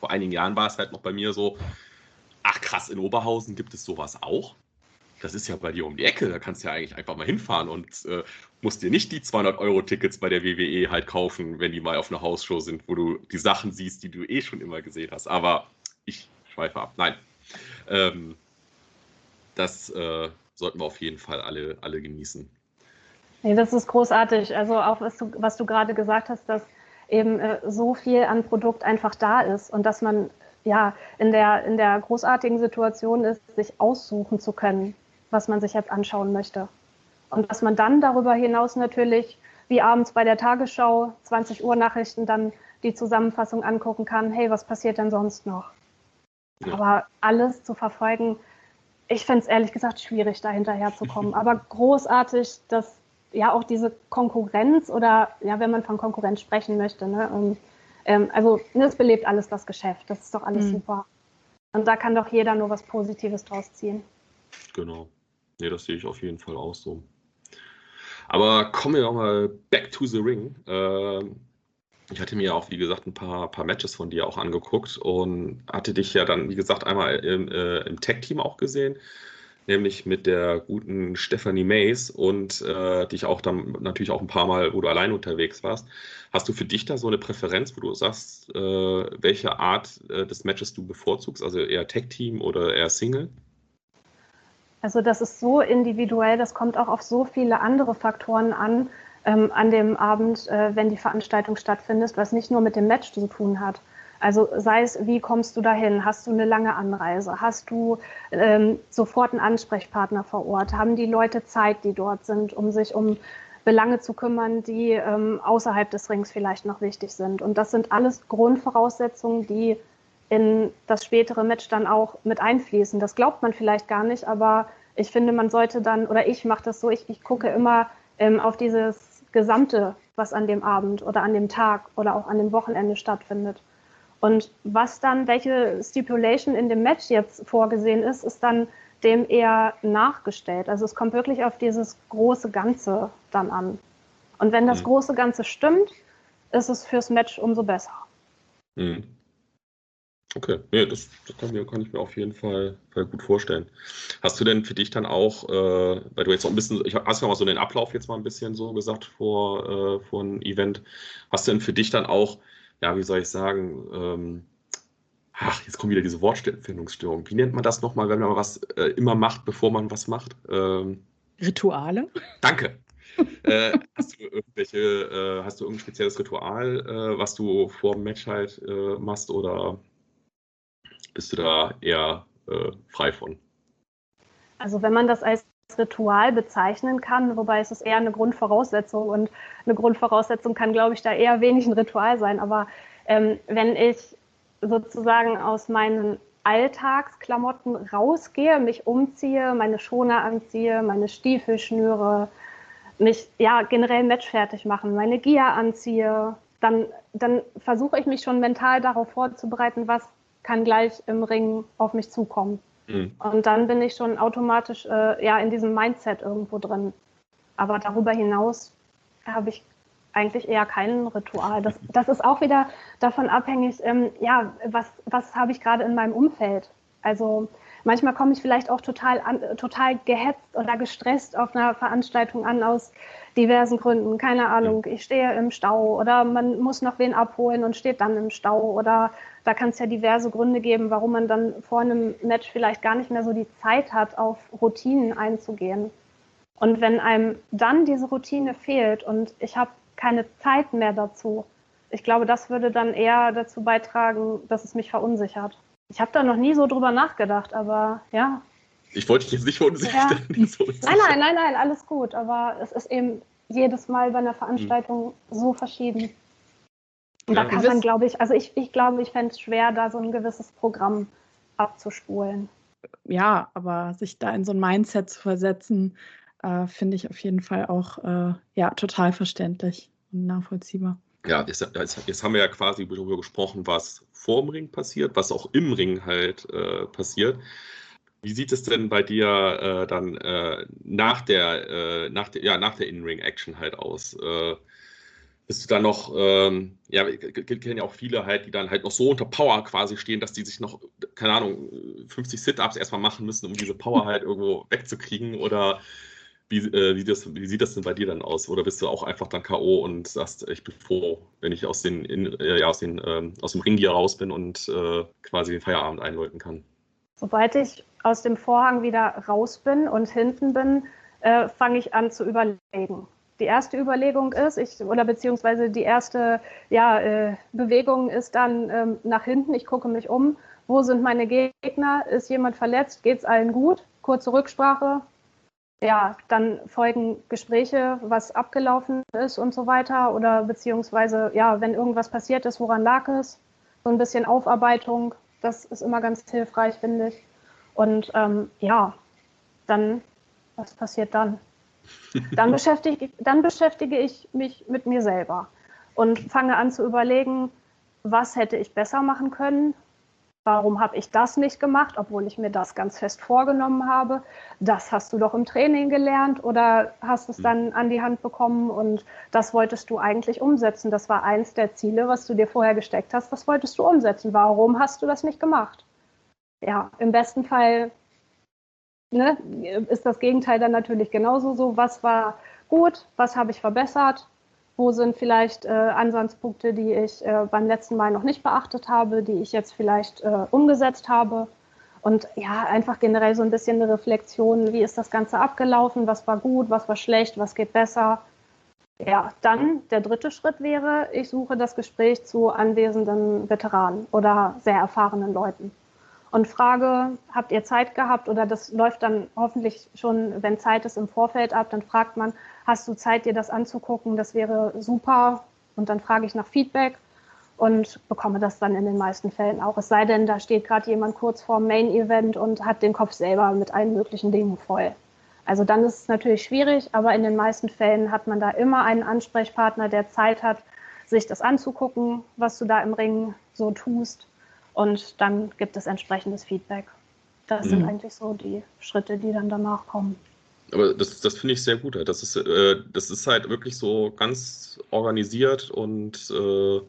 vor einigen Jahren war es halt noch bei mir so, ach krass, in Oberhausen gibt es sowas auch das ist ja bei dir um die Ecke, da kannst du ja eigentlich einfach mal hinfahren und äh, musst dir nicht die 200-Euro-Tickets bei der WWE halt kaufen, wenn die mal auf einer Hausshow sind, wo du die Sachen siehst, die du eh schon immer gesehen hast. Aber ich schweife ab. Nein. Ähm, das äh, sollten wir auf jeden Fall alle, alle genießen. Nee, das ist großartig. Also auch was du, was du gerade gesagt hast, dass eben äh, so viel an Produkt einfach da ist und dass man ja in der, in der großartigen Situation ist, sich aussuchen zu können, was man sich jetzt anschauen möchte. Und dass man dann darüber hinaus natürlich, wie abends bei der Tagesschau, 20 Uhr Nachrichten, dann die Zusammenfassung angucken kann, hey, was passiert denn sonst noch? Ja. Aber alles zu verfolgen, ich finde es ehrlich gesagt schwierig, da hinterherzukommen. Aber großartig, dass ja auch diese Konkurrenz oder ja, wenn man von Konkurrenz sprechen möchte, ne, um, ähm, also es belebt alles das Geschäft. Das ist doch alles mhm. super. Und da kann doch jeder nur was Positives draus ziehen. Genau. Nee, das sehe ich auf jeden Fall auch so. Aber kommen wir nochmal back to the ring. Äh, ich hatte mir auch, wie gesagt, ein paar, paar Matches von dir auch angeguckt und hatte dich ja dann, wie gesagt, einmal im, äh, im Tech-Team auch gesehen, nämlich mit der guten Stephanie Mays und äh, dich auch dann natürlich auch ein paar Mal, wo du allein unterwegs warst. Hast du für dich da so eine Präferenz, wo du sagst, äh, welche Art äh, des Matches du bevorzugst, also eher Tech-Team oder eher Single? Also das ist so individuell, das kommt auch auf so viele andere Faktoren an ähm, an dem Abend, äh, wenn die Veranstaltung stattfindet, was nicht nur mit dem Match zu tun hat. Also sei es, wie kommst du dahin? Hast du eine lange Anreise? Hast du ähm, sofort einen Ansprechpartner vor Ort? Haben die Leute Zeit, die dort sind, um sich um Belange zu kümmern, die ähm, außerhalb des Rings vielleicht noch wichtig sind? Und das sind alles Grundvoraussetzungen, die in das spätere Match dann auch mit einfließen. Das glaubt man vielleicht gar nicht, aber ich finde, man sollte dann, oder ich mache das so, ich, ich gucke immer ähm, auf dieses Gesamte, was an dem Abend oder an dem Tag oder auch an dem Wochenende stattfindet. Und was dann, welche Stipulation in dem Match jetzt vorgesehen ist, ist dann dem eher nachgestellt. Also es kommt wirklich auf dieses große Ganze dann an. Und wenn das mhm. große Ganze stimmt, ist es fürs Match umso besser. Mhm. Okay, nee, das, das kann, mir, kann, ich mir auf jeden Fall, gut vorstellen. Hast du denn für dich dann auch, äh, weil du jetzt noch ein bisschen, ich hast ja mal so den Ablauf jetzt mal ein bisschen so gesagt vor, äh, vor einem Event, hast du denn für dich dann auch, ja, wie soll ich sagen, ähm, ach, jetzt kommt wieder diese Wortfindungsstörung. Wie nennt man das nochmal, wenn man was äh, immer macht, bevor man was macht? Ähm, Rituale? Danke. äh, hast du irgendwelche, äh, hast du irgendein spezielles Ritual, äh, was du vor dem Match halt äh, machst oder bist du da eher äh, frei von? Also wenn man das als Ritual bezeichnen kann, wobei es ist eher eine Grundvoraussetzung und eine Grundvoraussetzung kann, glaube ich, da eher wenig ein Ritual sein. Aber ähm, wenn ich sozusagen aus meinen Alltagsklamotten rausgehe, mich umziehe, meine Schoner anziehe, meine Stiefel schnüre, mich ja generell matchfertig machen, meine Gier anziehe, dann, dann versuche ich mich schon mental darauf vorzubereiten, was kann gleich im Ring auf mich zukommen. Mhm. Und dann bin ich schon automatisch äh, ja in diesem Mindset irgendwo drin. Aber darüber hinaus habe ich eigentlich eher kein Ritual. Das, das ist auch wieder davon abhängig, ähm, ja, was, was habe ich gerade in meinem Umfeld. Also manchmal komme ich vielleicht auch total, an, total gehetzt oder gestresst auf einer Veranstaltung an aus diversen Gründen. Keine Ahnung, ich stehe im Stau oder man muss noch wen abholen und steht dann im Stau oder da kann es ja diverse Gründe geben, warum man dann vor einem Match vielleicht gar nicht mehr so die Zeit hat, auf Routinen einzugehen. Und wenn einem dann diese Routine fehlt und ich habe keine Zeit mehr dazu, ich glaube, das würde dann eher dazu beitragen, dass es mich verunsichert. Ich habe da noch nie so drüber nachgedacht, aber ja. Ich wollte dich jetzt nicht verunsichern. Ja. *laughs* So nein, nein, nein, nein, alles gut. Aber es ist eben jedes Mal bei einer Veranstaltung hm. so verschieden. Und ja, da kann man, glaube ich, also ich, ich glaube, ich fände es schwer, da so ein gewisses Programm abzuspulen. Ja, aber sich da in so ein Mindset zu versetzen, äh, finde ich auf jeden Fall auch äh, ja, total verständlich und nachvollziehbar. Ja, jetzt, jetzt, haben wir ja quasi darüber gesprochen, was vor dem Ring passiert, was auch im Ring halt äh, passiert. Wie sieht es denn bei dir äh, dann äh, nach der, äh, nach der, ja, nach der In-Ring-Action halt aus? Äh, bist du dann noch, ähm, ja, wir kennen ja auch viele halt, die dann halt noch so unter Power quasi stehen, dass die sich noch, keine Ahnung, 50 Sit-Ups erstmal machen müssen, um diese Power halt irgendwo wegzukriegen? Oder wie, äh, wie, das, wie sieht das denn bei dir dann aus? Oder bist du auch einfach dann K.O. und sagst, ich bin froh, wenn ich aus, den, in, äh, ja, aus, den, ähm, aus dem Ring hier raus bin und äh, quasi den Feierabend einläuten kann? Sobald ich aus dem Vorhang wieder raus bin und hinten bin, äh, fange ich an zu überlegen. Die erste Überlegung ist, ich, oder beziehungsweise die erste ja, äh, Bewegung ist dann ähm, nach hinten. Ich gucke mich um. Wo sind meine Gegner? Ist jemand verletzt? Geht es allen gut? Kurze Rücksprache. Ja, dann folgen Gespräche, was abgelaufen ist und so weiter. Oder beziehungsweise, ja, wenn irgendwas passiert ist, woran lag es? So ein bisschen Aufarbeitung. Das ist immer ganz hilfreich, finde ich. Und ähm, ja, dann, was passiert dann? *laughs* Dann beschäftige, dann beschäftige ich mich mit mir selber und fange an zu überlegen, was hätte ich besser machen können? Warum habe ich das nicht gemacht, obwohl ich mir das ganz fest vorgenommen habe? Das hast du doch im Training gelernt oder hast es dann an die Hand bekommen und das wolltest du eigentlich umsetzen. Das war eins der Ziele, was du dir vorher gesteckt hast. Das wolltest du umsetzen. Warum hast du das nicht gemacht? ja, im besten Fall ne, ist das Gegenteil dann natürlich genauso so. Was war gut? Was habe ich verbessert? Wo sind vielleicht äh, Ansatzpunkte, die ich äh, beim letzten Mal noch nicht beachtet habe, die ich jetzt vielleicht äh, umgesetzt habe? Und ja, einfach generell so ein bisschen eine Reflexion, wie ist das Ganze abgelaufen, was war gut, was war schlecht, was geht besser. Ja, dann der dritte Schritt wäre, ich suche das Gespräch zu anwesenden Veteranen oder sehr erfahrenen Leuten und frage, habt ihr Zeit gehabt oder das läuft dann hoffentlich schon, wenn Zeit ist im Vorfeld ab, dann fragt man, hast du Zeit, dir das anzugucken? Das wäre super. Und dann frage ich nach Feedback und bekomme das dann in den meisten Fällen auch. Es sei denn, da steht gerade jemand kurz vor dem Main-Event und hat den Kopf selber mit allen möglichen Dingen voll. Also dann ist es natürlich schwierig, aber in den meisten Fällen hat man da immer einen Ansprechpartner, der Zeit hat, sich das anzugucken, was du da im Ring so tust und dann gibt es entsprechendes Feedback. Das mhm. sind eigentlich so die Schritte, die dann danach kommen. Aber das, das finde ich sehr gut. Das ist, äh, das ist halt wirklich so ganz organisiert und äh,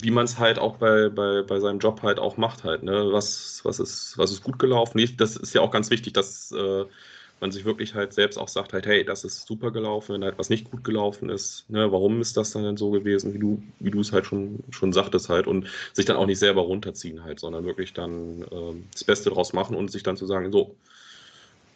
wie man es halt auch bei, bei, bei seinem Job halt auch macht halt. Ne? Was, was, ist, was ist gut gelaufen? Das ist ja auch ganz wichtig, dass äh, man sich wirklich halt selbst auch sagt, halt, hey, das ist super gelaufen, wenn halt was nicht gut gelaufen ist, ne, warum ist das dann denn so gewesen, wie du, wie es halt schon, schon sagtest halt und sich dann auch nicht selber runterziehen halt, sondern wirklich dann äh, das Beste draus machen und sich dann zu sagen, so,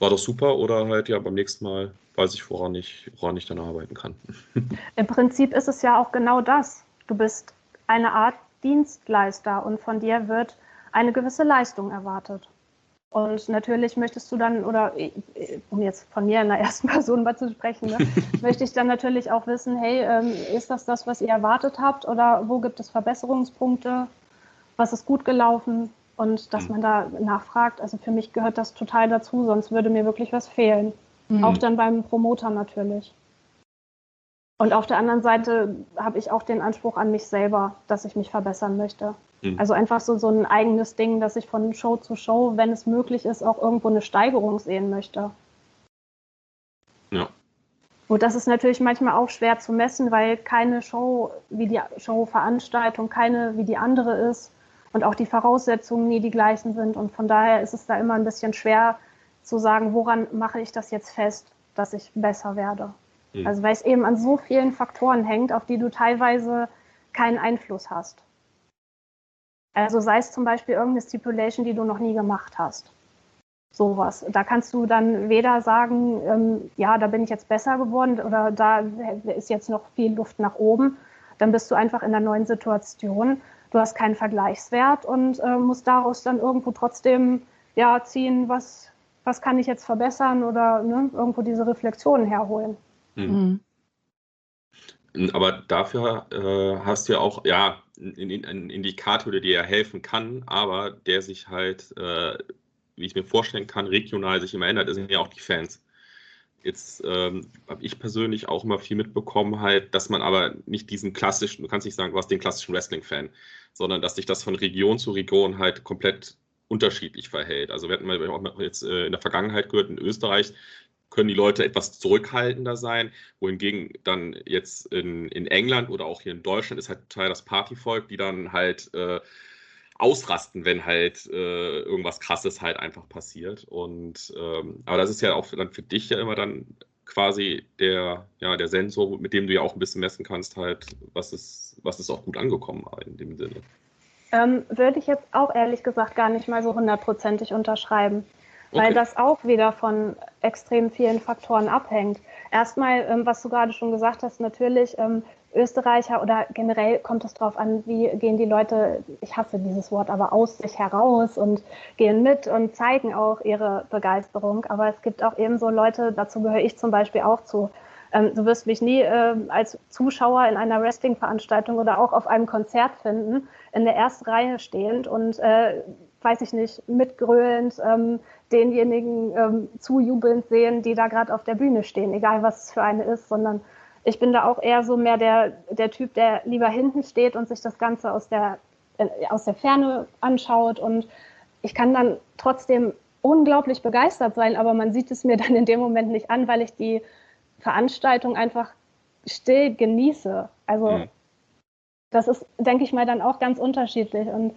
war das super oder halt ja beim nächsten Mal weiß ich, woran ich, woran ich dann arbeiten kann. *laughs* Im Prinzip ist es ja auch genau das. Du bist eine Art Dienstleister und von dir wird eine gewisse Leistung erwartet. Und natürlich möchtest du dann, oder äh, um jetzt von mir in der *laughs* ersten Person mal zu sprechen, ne, *laughs* möchte ich dann natürlich auch wissen, hey, ähm, ist das das, was ihr erwartet habt oder wo gibt es Verbesserungspunkte? Was ist gut gelaufen? Und dass mhm. man da nachfragt. Also für mich gehört das total dazu, sonst würde mir wirklich was fehlen. Mhm. Auch dann beim Promoter natürlich. Und auf der anderen Seite habe ich auch den Anspruch an mich selber, dass ich mich verbessern möchte. Mhm. Also einfach so, so ein eigenes Ding, dass ich von Show zu Show, wenn es möglich ist, auch irgendwo eine Steigerung sehen möchte. Ja. Gut, das ist natürlich manchmal auch schwer zu messen, weil keine Show wie die Showveranstaltung keine wie die andere ist und auch die Voraussetzungen nie die gleichen sind. Und von daher ist es da immer ein bisschen schwer zu sagen, woran mache ich das jetzt fest, dass ich besser werde. Mhm. Also weil es eben an so vielen Faktoren hängt, auf die du teilweise keinen Einfluss hast. Also sei es zum Beispiel irgendeine Stipulation, die du noch nie gemacht hast. Sowas. Da kannst du dann weder sagen, ähm, ja, da bin ich jetzt besser geworden oder da ist jetzt noch viel Luft nach oben. Dann bist du einfach in einer neuen Situation. Du hast keinen Vergleichswert und äh, musst daraus dann irgendwo trotzdem ja, ziehen, was, was kann ich jetzt verbessern oder ne, irgendwo diese Reflexionen herholen. Mhm. Aber dafür äh, hast du ja auch ja, einen Indikator, der dir helfen kann, aber der sich halt äh, wie ich mir vorstellen kann, regional sich immer ändert, sind ja auch die Fans. Jetzt ähm, habe ich persönlich auch immer viel mitbekommen, halt, dass man aber nicht diesen klassischen, du kannst nicht sagen, du hast den klassischen Wrestling-Fan, sondern dass sich das von Region zu Region halt komplett unterschiedlich verhält. Also wir hatten mal auch jetzt äh, in der Vergangenheit gehört, in Österreich können die Leute etwas zurückhaltender sein, wohingegen dann jetzt in, in England oder auch hier in Deutschland ist halt Teil das Partyvolk, die dann halt äh, ausrasten, wenn halt äh, irgendwas Krasses halt einfach passiert. Und ähm, aber das ist ja auch dann für dich ja immer dann quasi der, ja, der Sensor, mit dem du ja auch ein bisschen messen kannst, halt, was ist, was ist auch gut angekommen in dem Sinne. Ähm, würde ich jetzt auch ehrlich gesagt gar nicht mal so hundertprozentig unterschreiben, weil okay. das auch wieder von extrem vielen Faktoren abhängt. Erstmal, ähm, was du gerade schon gesagt hast, natürlich ähm, Österreicher oder generell kommt es darauf an, wie gehen die Leute, ich hasse dieses Wort, aber aus sich heraus und gehen mit und zeigen auch ihre Begeisterung. Aber es gibt auch ebenso Leute, dazu gehöre ich zum Beispiel auch zu. Ähm, du wirst mich nie äh, als Zuschauer in einer Wrestling-Veranstaltung oder auch auf einem Konzert finden, in der ersten Reihe stehend und äh, weiß ich nicht, mitgröhlend ähm, denjenigen ähm, zujubelnd sehen, die da gerade auf der Bühne stehen, egal was es für eine ist, sondern ich bin da auch eher so mehr der, der Typ, der lieber hinten steht und sich das Ganze aus der, äh, aus der Ferne anschaut. Und ich kann dann trotzdem unglaublich begeistert sein, aber man sieht es mir *laughs* dann in dem Moment nicht an, weil ich die Veranstaltung einfach still genieße. Also mhm. das ist, denke ich mal, dann auch ganz unterschiedlich. Und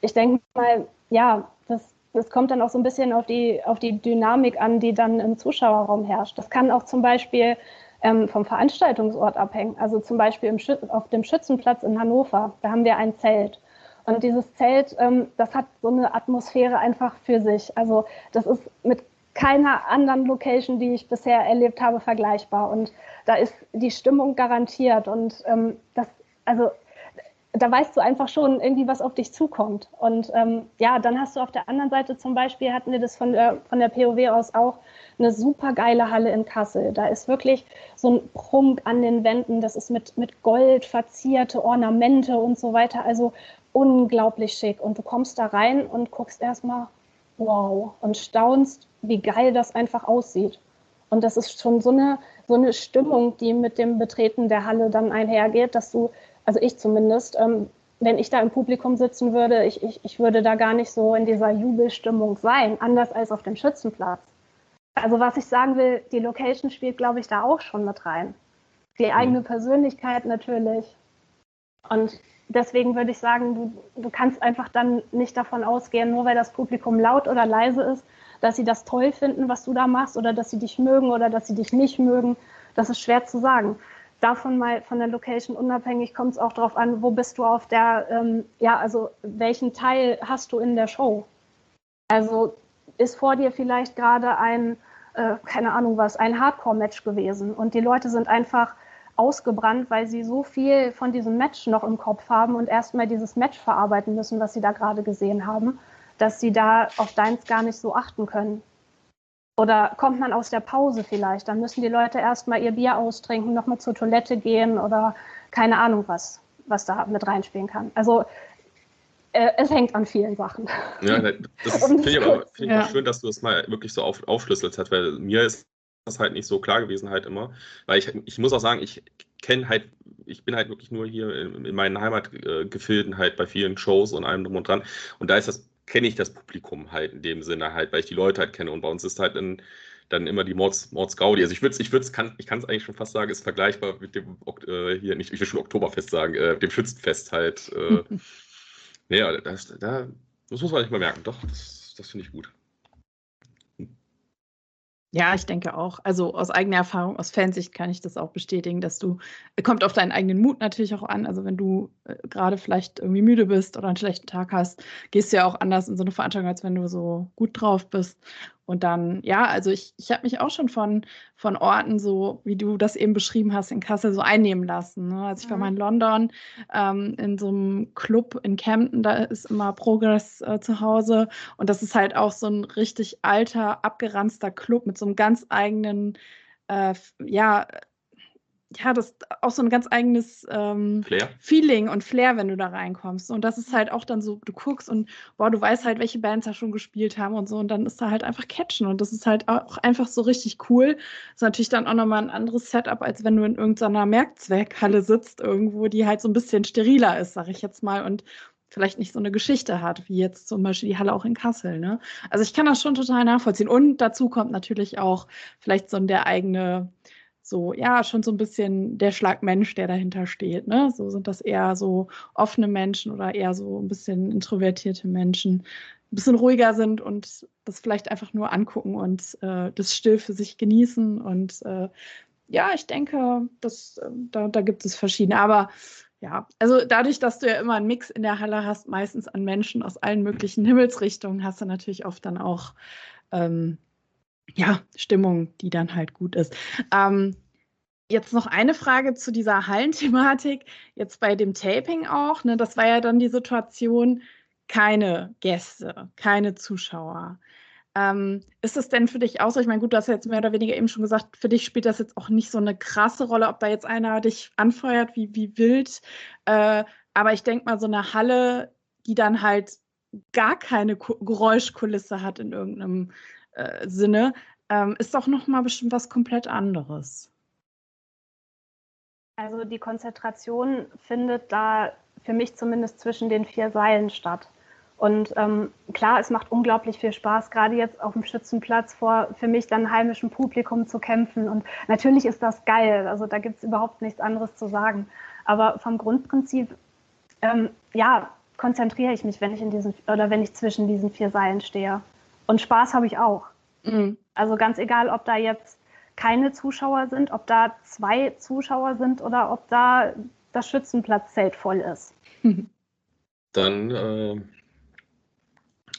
ich denke mal, ja, das, das kommt dann auch so ein bisschen auf die, auf die Dynamik an, die dann im Zuschauerraum herrscht. Das kann auch zum Beispiel ähm, vom Veranstaltungsort abhängen. Also zum Beispiel auf dem Schützenplatz in Hannover, da haben wir ein Zelt. Und dieses Zelt, ähm, das hat so eine Atmosphäre einfach für sich. Also das ist mit keiner anderen Location, die ich bisher erlebt habe, vergleichbar. Und da ist die Stimmung garantiert. Und ähm, das, also da weißt du einfach schon irgendwie, was auf dich zukommt. Und ähm, ja, dann hast du auf der anderen Seite zum Beispiel, hatten wir das von der, von der POW aus auch, eine super geile Halle in Kassel. Da ist wirklich so ein Prunk an den Wänden. Das ist mit, mit Gold verzierte Ornamente und so weiter. Also unglaublich schick. Und du kommst da rein und guckst erstmal, wow, und staunst, wie geil das einfach aussieht. Und das ist schon so eine, so eine Stimmung, die mit dem Betreten der Halle dann einhergeht, dass du, also ich zumindest, ähm, wenn ich da im Publikum sitzen würde, ich, ich, ich würde da gar nicht so in dieser Jubelstimmung sein, anders als auf dem Schützenplatz. Also was ich sagen will, die Location spielt, glaube ich, da auch schon mit rein. Die mhm. eigene Persönlichkeit natürlich. Und deswegen würde ich sagen, du, du kannst einfach dann nicht davon ausgehen, nur weil das Publikum laut oder leise ist, dass sie das toll finden, was du da machst, oder dass sie dich mögen oder dass sie dich nicht mögen. Das ist schwer zu sagen. Davon mal von der Location unabhängig kommt es auch darauf an, wo bist du auf der, ähm, ja, also welchen Teil hast du in der Show? Also ist vor dir vielleicht gerade ein äh, keine Ahnung was, ein Hardcore-Match gewesen. Und die Leute sind einfach ausgebrannt, weil sie so viel von diesem Match noch im Kopf haben und erstmal dieses Match verarbeiten müssen, was sie da gerade gesehen haben, dass sie da auf deins gar nicht so achten können. Oder kommt man aus der Pause vielleicht, dann müssen die Leute erstmal ihr Bier austrinken, nochmal zur Toilette gehen oder keine Ahnung was, was da mit reinspielen kann. Also äh, es hängt an vielen Sachen. Ja, das *laughs* finde ich aber find ja. schön, dass du das mal wirklich so auf, aufschlüsselt hast, weil mir ist das halt nicht so klar gewesen halt immer. Weil ich, ich muss auch sagen, ich kenne halt, ich bin halt wirklich nur hier in, in meinen Heimatgefilden halt bei vielen Shows und allem drum und dran. Und da ist das, kenne ich das Publikum halt in dem Sinne halt, weil ich die Leute halt kenne. Und bei uns ist halt in, dann immer die Mords, Mords Gaudi. Also ich würde es, ich würde kann, ich kann es eigentlich schon fast sagen, ist vergleichbar mit dem äh, hier nicht, ich will schon Oktoberfest sagen, äh, dem Schützenfest halt. Äh, *laughs* ja, das, da, das muss man nicht mal merken. Doch, das, das finde ich gut. Ja, ich denke auch. Also aus eigener Erfahrung, aus Fansicht kann ich das auch bestätigen, dass du, kommt auf deinen eigenen Mut natürlich auch an. Also wenn du äh, gerade vielleicht irgendwie müde bist oder einen schlechten Tag hast, gehst du ja auch anders in so eine Veranstaltung, als wenn du so gut drauf bist. Und dann, ja, also ich, ich habe mich auch schon von, von Orten, so wie du das eben beschrieben hast, in Kassel so einnehmen lassen. Ne? Also ich war mhm. mal in London ähm, in so einem Club in Camden, da ist immer Progress äh, zu Hause. Und das ist halt auch so ein richtig alter, abgeranzter Club mit so einem ganz eigenen, äh, ja, ja, das ist auch so ein ganz eigenes ähm, Feeling und Flair, wenn du da reinkommst. Und das ist halt auch dann so, du guckst und boah, du weißt halt, welche Bands da schon gespielt haben und so. Und dann ist da halt einfach Catchen. Und das ist halt auch einfach so richtig cool. Das ist natürlich dann auch nochmal ein anderes Setup, als wenn du in irgendeiner Merkzweckhalle sitzt, irgendwo, die halt so ein bisschen steriler ist, sag ich jetzt mal. Und vielleicht nicht so eine Geschichte hat, wie jetzt zum Beispiel die Halle auch in Kassel. Ne? Also ich kann das schon total nachvollziehen. Und dazu kommt natürlich auch vielleicht so der eigene so, ja, schon so ein bisschen der Schlag Mensch, der dahinter steht. Ne? So sind das eher so offene Menschen oder eher so ein bisschen introvertierte Menschen, ein bisschen ruhiger sind und das vielleicht einfach nur angucken und äh, das still für sich genießen. Und äh, ja, ich denke, das, äh, da, da gibt es verschiedene. Aber ja, also dadurch, dass du ja immer einen Mix in der Halle hast, meistens an Menschen aus allen möglichen Himmelsrichtungen, hast du natürlich oft dann auch ähm, ja, Stimmung, die dann halt gut ist. Ähm, jetzt noch eine Frage zu dieser Hallenthematik. Jetzt bei dem Taping auch, ne, das war ja dann die Situation, keine Gäste, keine Zuschauer. Ähm, ist es denn für dich auch so? Ich meine, gut, du hast ja jetzt mehr oder weniger eben schon gesagt, für dich spielt das jetzt auch nicht so eine krasse Rolle, ob da jetzt einer dich anfeuert, wie, wie wild. Äh, aber ich denke mal, so eine Halle, die dann halt gar keine Geräuschkulisse hat in irgendeinem Sinne, ähm, ist doch nochmal bestimmt was komplett anderes. Also die Konzentration findet da für mich zumindest zwischen den vier Seilen statt. Und ähm, klar, es macht unglaublich viel Spaß, gerade jetzt auf dem Schützenplatz vor für mich dann heimischem Publikum zu kämpfen. Und natürlich ist das geil. Also da gibt es überhaupt nichts anderes zu sagen. Aber vom Grundprinzip, ähm, ja, konzentriere ich mich, wenn ich in diesen oder wenn ich zwischen diesen vier Seilen stehe. Und Spaß habe ich auch. Mhm. Also ganz egal, ob da jetzt keine Zuschauer sind, ob da zwei Zuschauer sind oder ob da das Schützenplatzzelt voll ist. *laughs* Dann äh,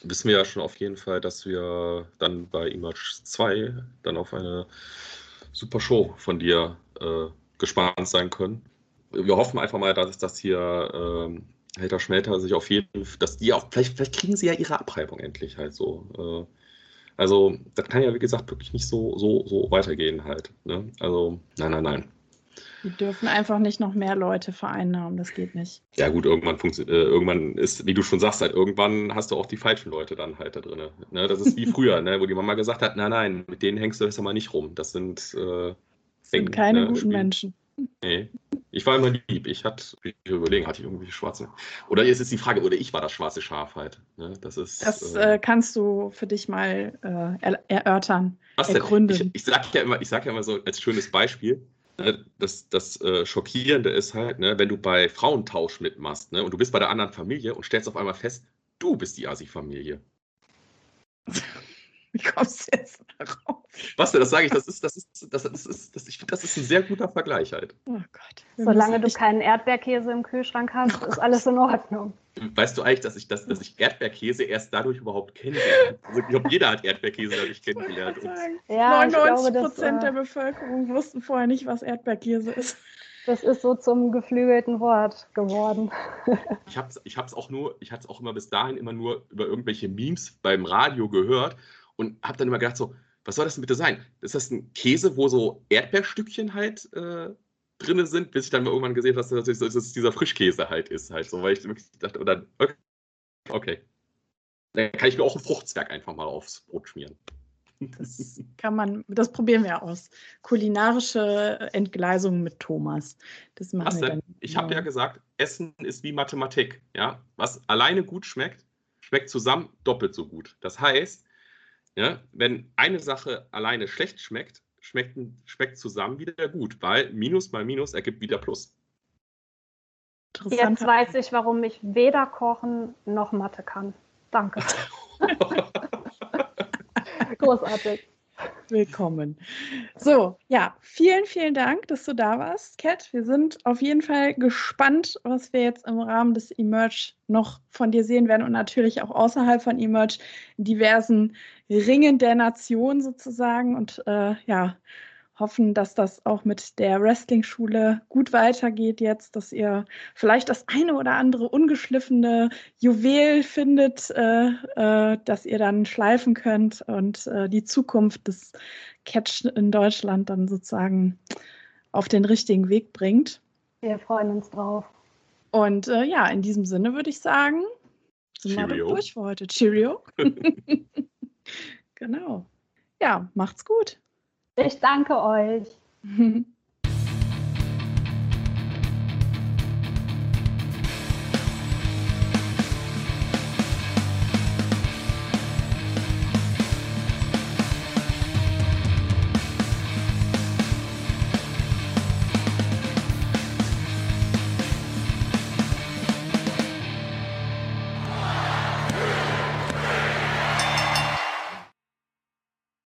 wissen wir ja schon auf jeden Fall, dass wir dann bei Image 2 dann auf eine super Show von dir äh, gespannt sein können. Wir hoffen einfach mal, dass das hier äh, Helter Schmelter sich auf jeden Fall, dass die auch, vielleicht, vielleicht kriegen sie ja ihre Abreibung endlich halt so. Äh, also, das kann ja, wie gesagt, wirklich nicht so, so, so weitergehen halt. Ne? Also, nein, nein, nein. Die dürfen einfach nicht noch mehr Leute vereinnahmen, das geht nicht. Ja, gut, irgendwann funktioniert, äh, irgendwann ist, wie du schon sagst, halt, irgendwann hast du auch die falschen Leute dann halt da drin. Ne? Das ist wie *laughs* früher, ne? wo die Mama gesagt hat: Nein, nein, mit denen hängst du besser mal nicht rum. Das sind, äh, das sind keine ne? guten Spiel. Menschen. Nee. Ich war immer lieb. Ich hatte, ich überlegen, hatte ich irgendwie schwarze. Oder jetzt ist die Frage, oder ich war das schwarze Schaf halt. Ne? Das ist. Das äh, äh, kannst du für dich mal äh, erörtern. Was ergründen. Ich, ich sage ja, immer, sag ja immer so als schönes Beispiel. Ne, das, das äh, Schockierende ist halt, ne, wenn du bei Frauentausch mitmachst ne, und du bist bei der anderen Familie und stellst auf einmal fest, du bist die Asi-Familie. Wie kommst du *laughs* jetzt darauf? Was denn, das sage ich, das ist, das ist, das ist, das ist, das, ich finde, das ist ein sehr guter Vergleich halt. Oh Gott. Solange du keinen Erdbeerkäse im Kühlschrank hast, oh ist alles in Ordnung. Weißt du eigentlich, dass ich, das, dass ich Erdbeerkäse erst dadurch überhaupt kenne? Also ich glaube, jeder hat Erdbeerkäse dadurch kennengelernt. Ja, 99 Prozent der Bevölkerung wussten vorher nicht, was Erdbeerkäse ist. Das ist so zum geflügelten Wort geworden. *laughs* ich habe es ich auch nur, ich hatte es auch immer bis dahin immer nur über irgendwelche Memes beim Radio gehört und habe dann immer gedacht, so, was soll das denn bitte sein? Ist das ein Käse, wo so Erdbeerstückchen halt äh, drin sind, bis ich dann mal irgendwann gesehen habe, dass das, dass das dieser Frischkäse halt ist, halt so, weil ich wirklich dachte, oder okay, Okay. Dann kann ich mir auch ein Fruchtzwerg einfach mal aufs Brot schmieren. Das kann man, das probieren wir aus. Kulinarische Entgleisung mit Thomas. Das machen Was wir denn? dann. Ich habe ja gesagt, Essen ist wie Mathematik. Ja? Was alleine gut schmeckt, schmeckt zusammen doppelt so gut. Das heißt, ja, wenn eine Sache alleine schlecht schmeckt, schmeckt, schmeckt zusammen wieder gut, weil Minus mal Minus ergibt wieder Plus. Jetzt weiß ich, warum ich weder kochen noch Mathe kann. Danke. *laughs* *laughs* Großartig. Willkommen. So, ja, vielen, vielen Dank, dass du da warst, Kat. Wir sind auf jeden Fall gespannt, was wir jetzt im Rahmen des Emerge noch von dir sehen werden und natürlich auch außerhalb von Emerge diversen Ringen der Nation sozusagen. Und äh, ja, hoffen, dass das auch mit der Wrestling-Schule gut weitergeht jetzt, dass ihr vielleicht das eine oder andere ungeschliffene Juwel findet, äh, äh, das ihr dann schleifen könnt und äh, die Zukunft des Catch in Deutschland dann sozusagen auf den richtigen Weg bringt. Wir freuen uns drauf. Und äh, ja, in diesem Sinne würde ich sagen, sind wir durch für heute. Cheerio. *laughs* *laughs* genau. Ja, macht's gut. Ich danke euch. *laughs*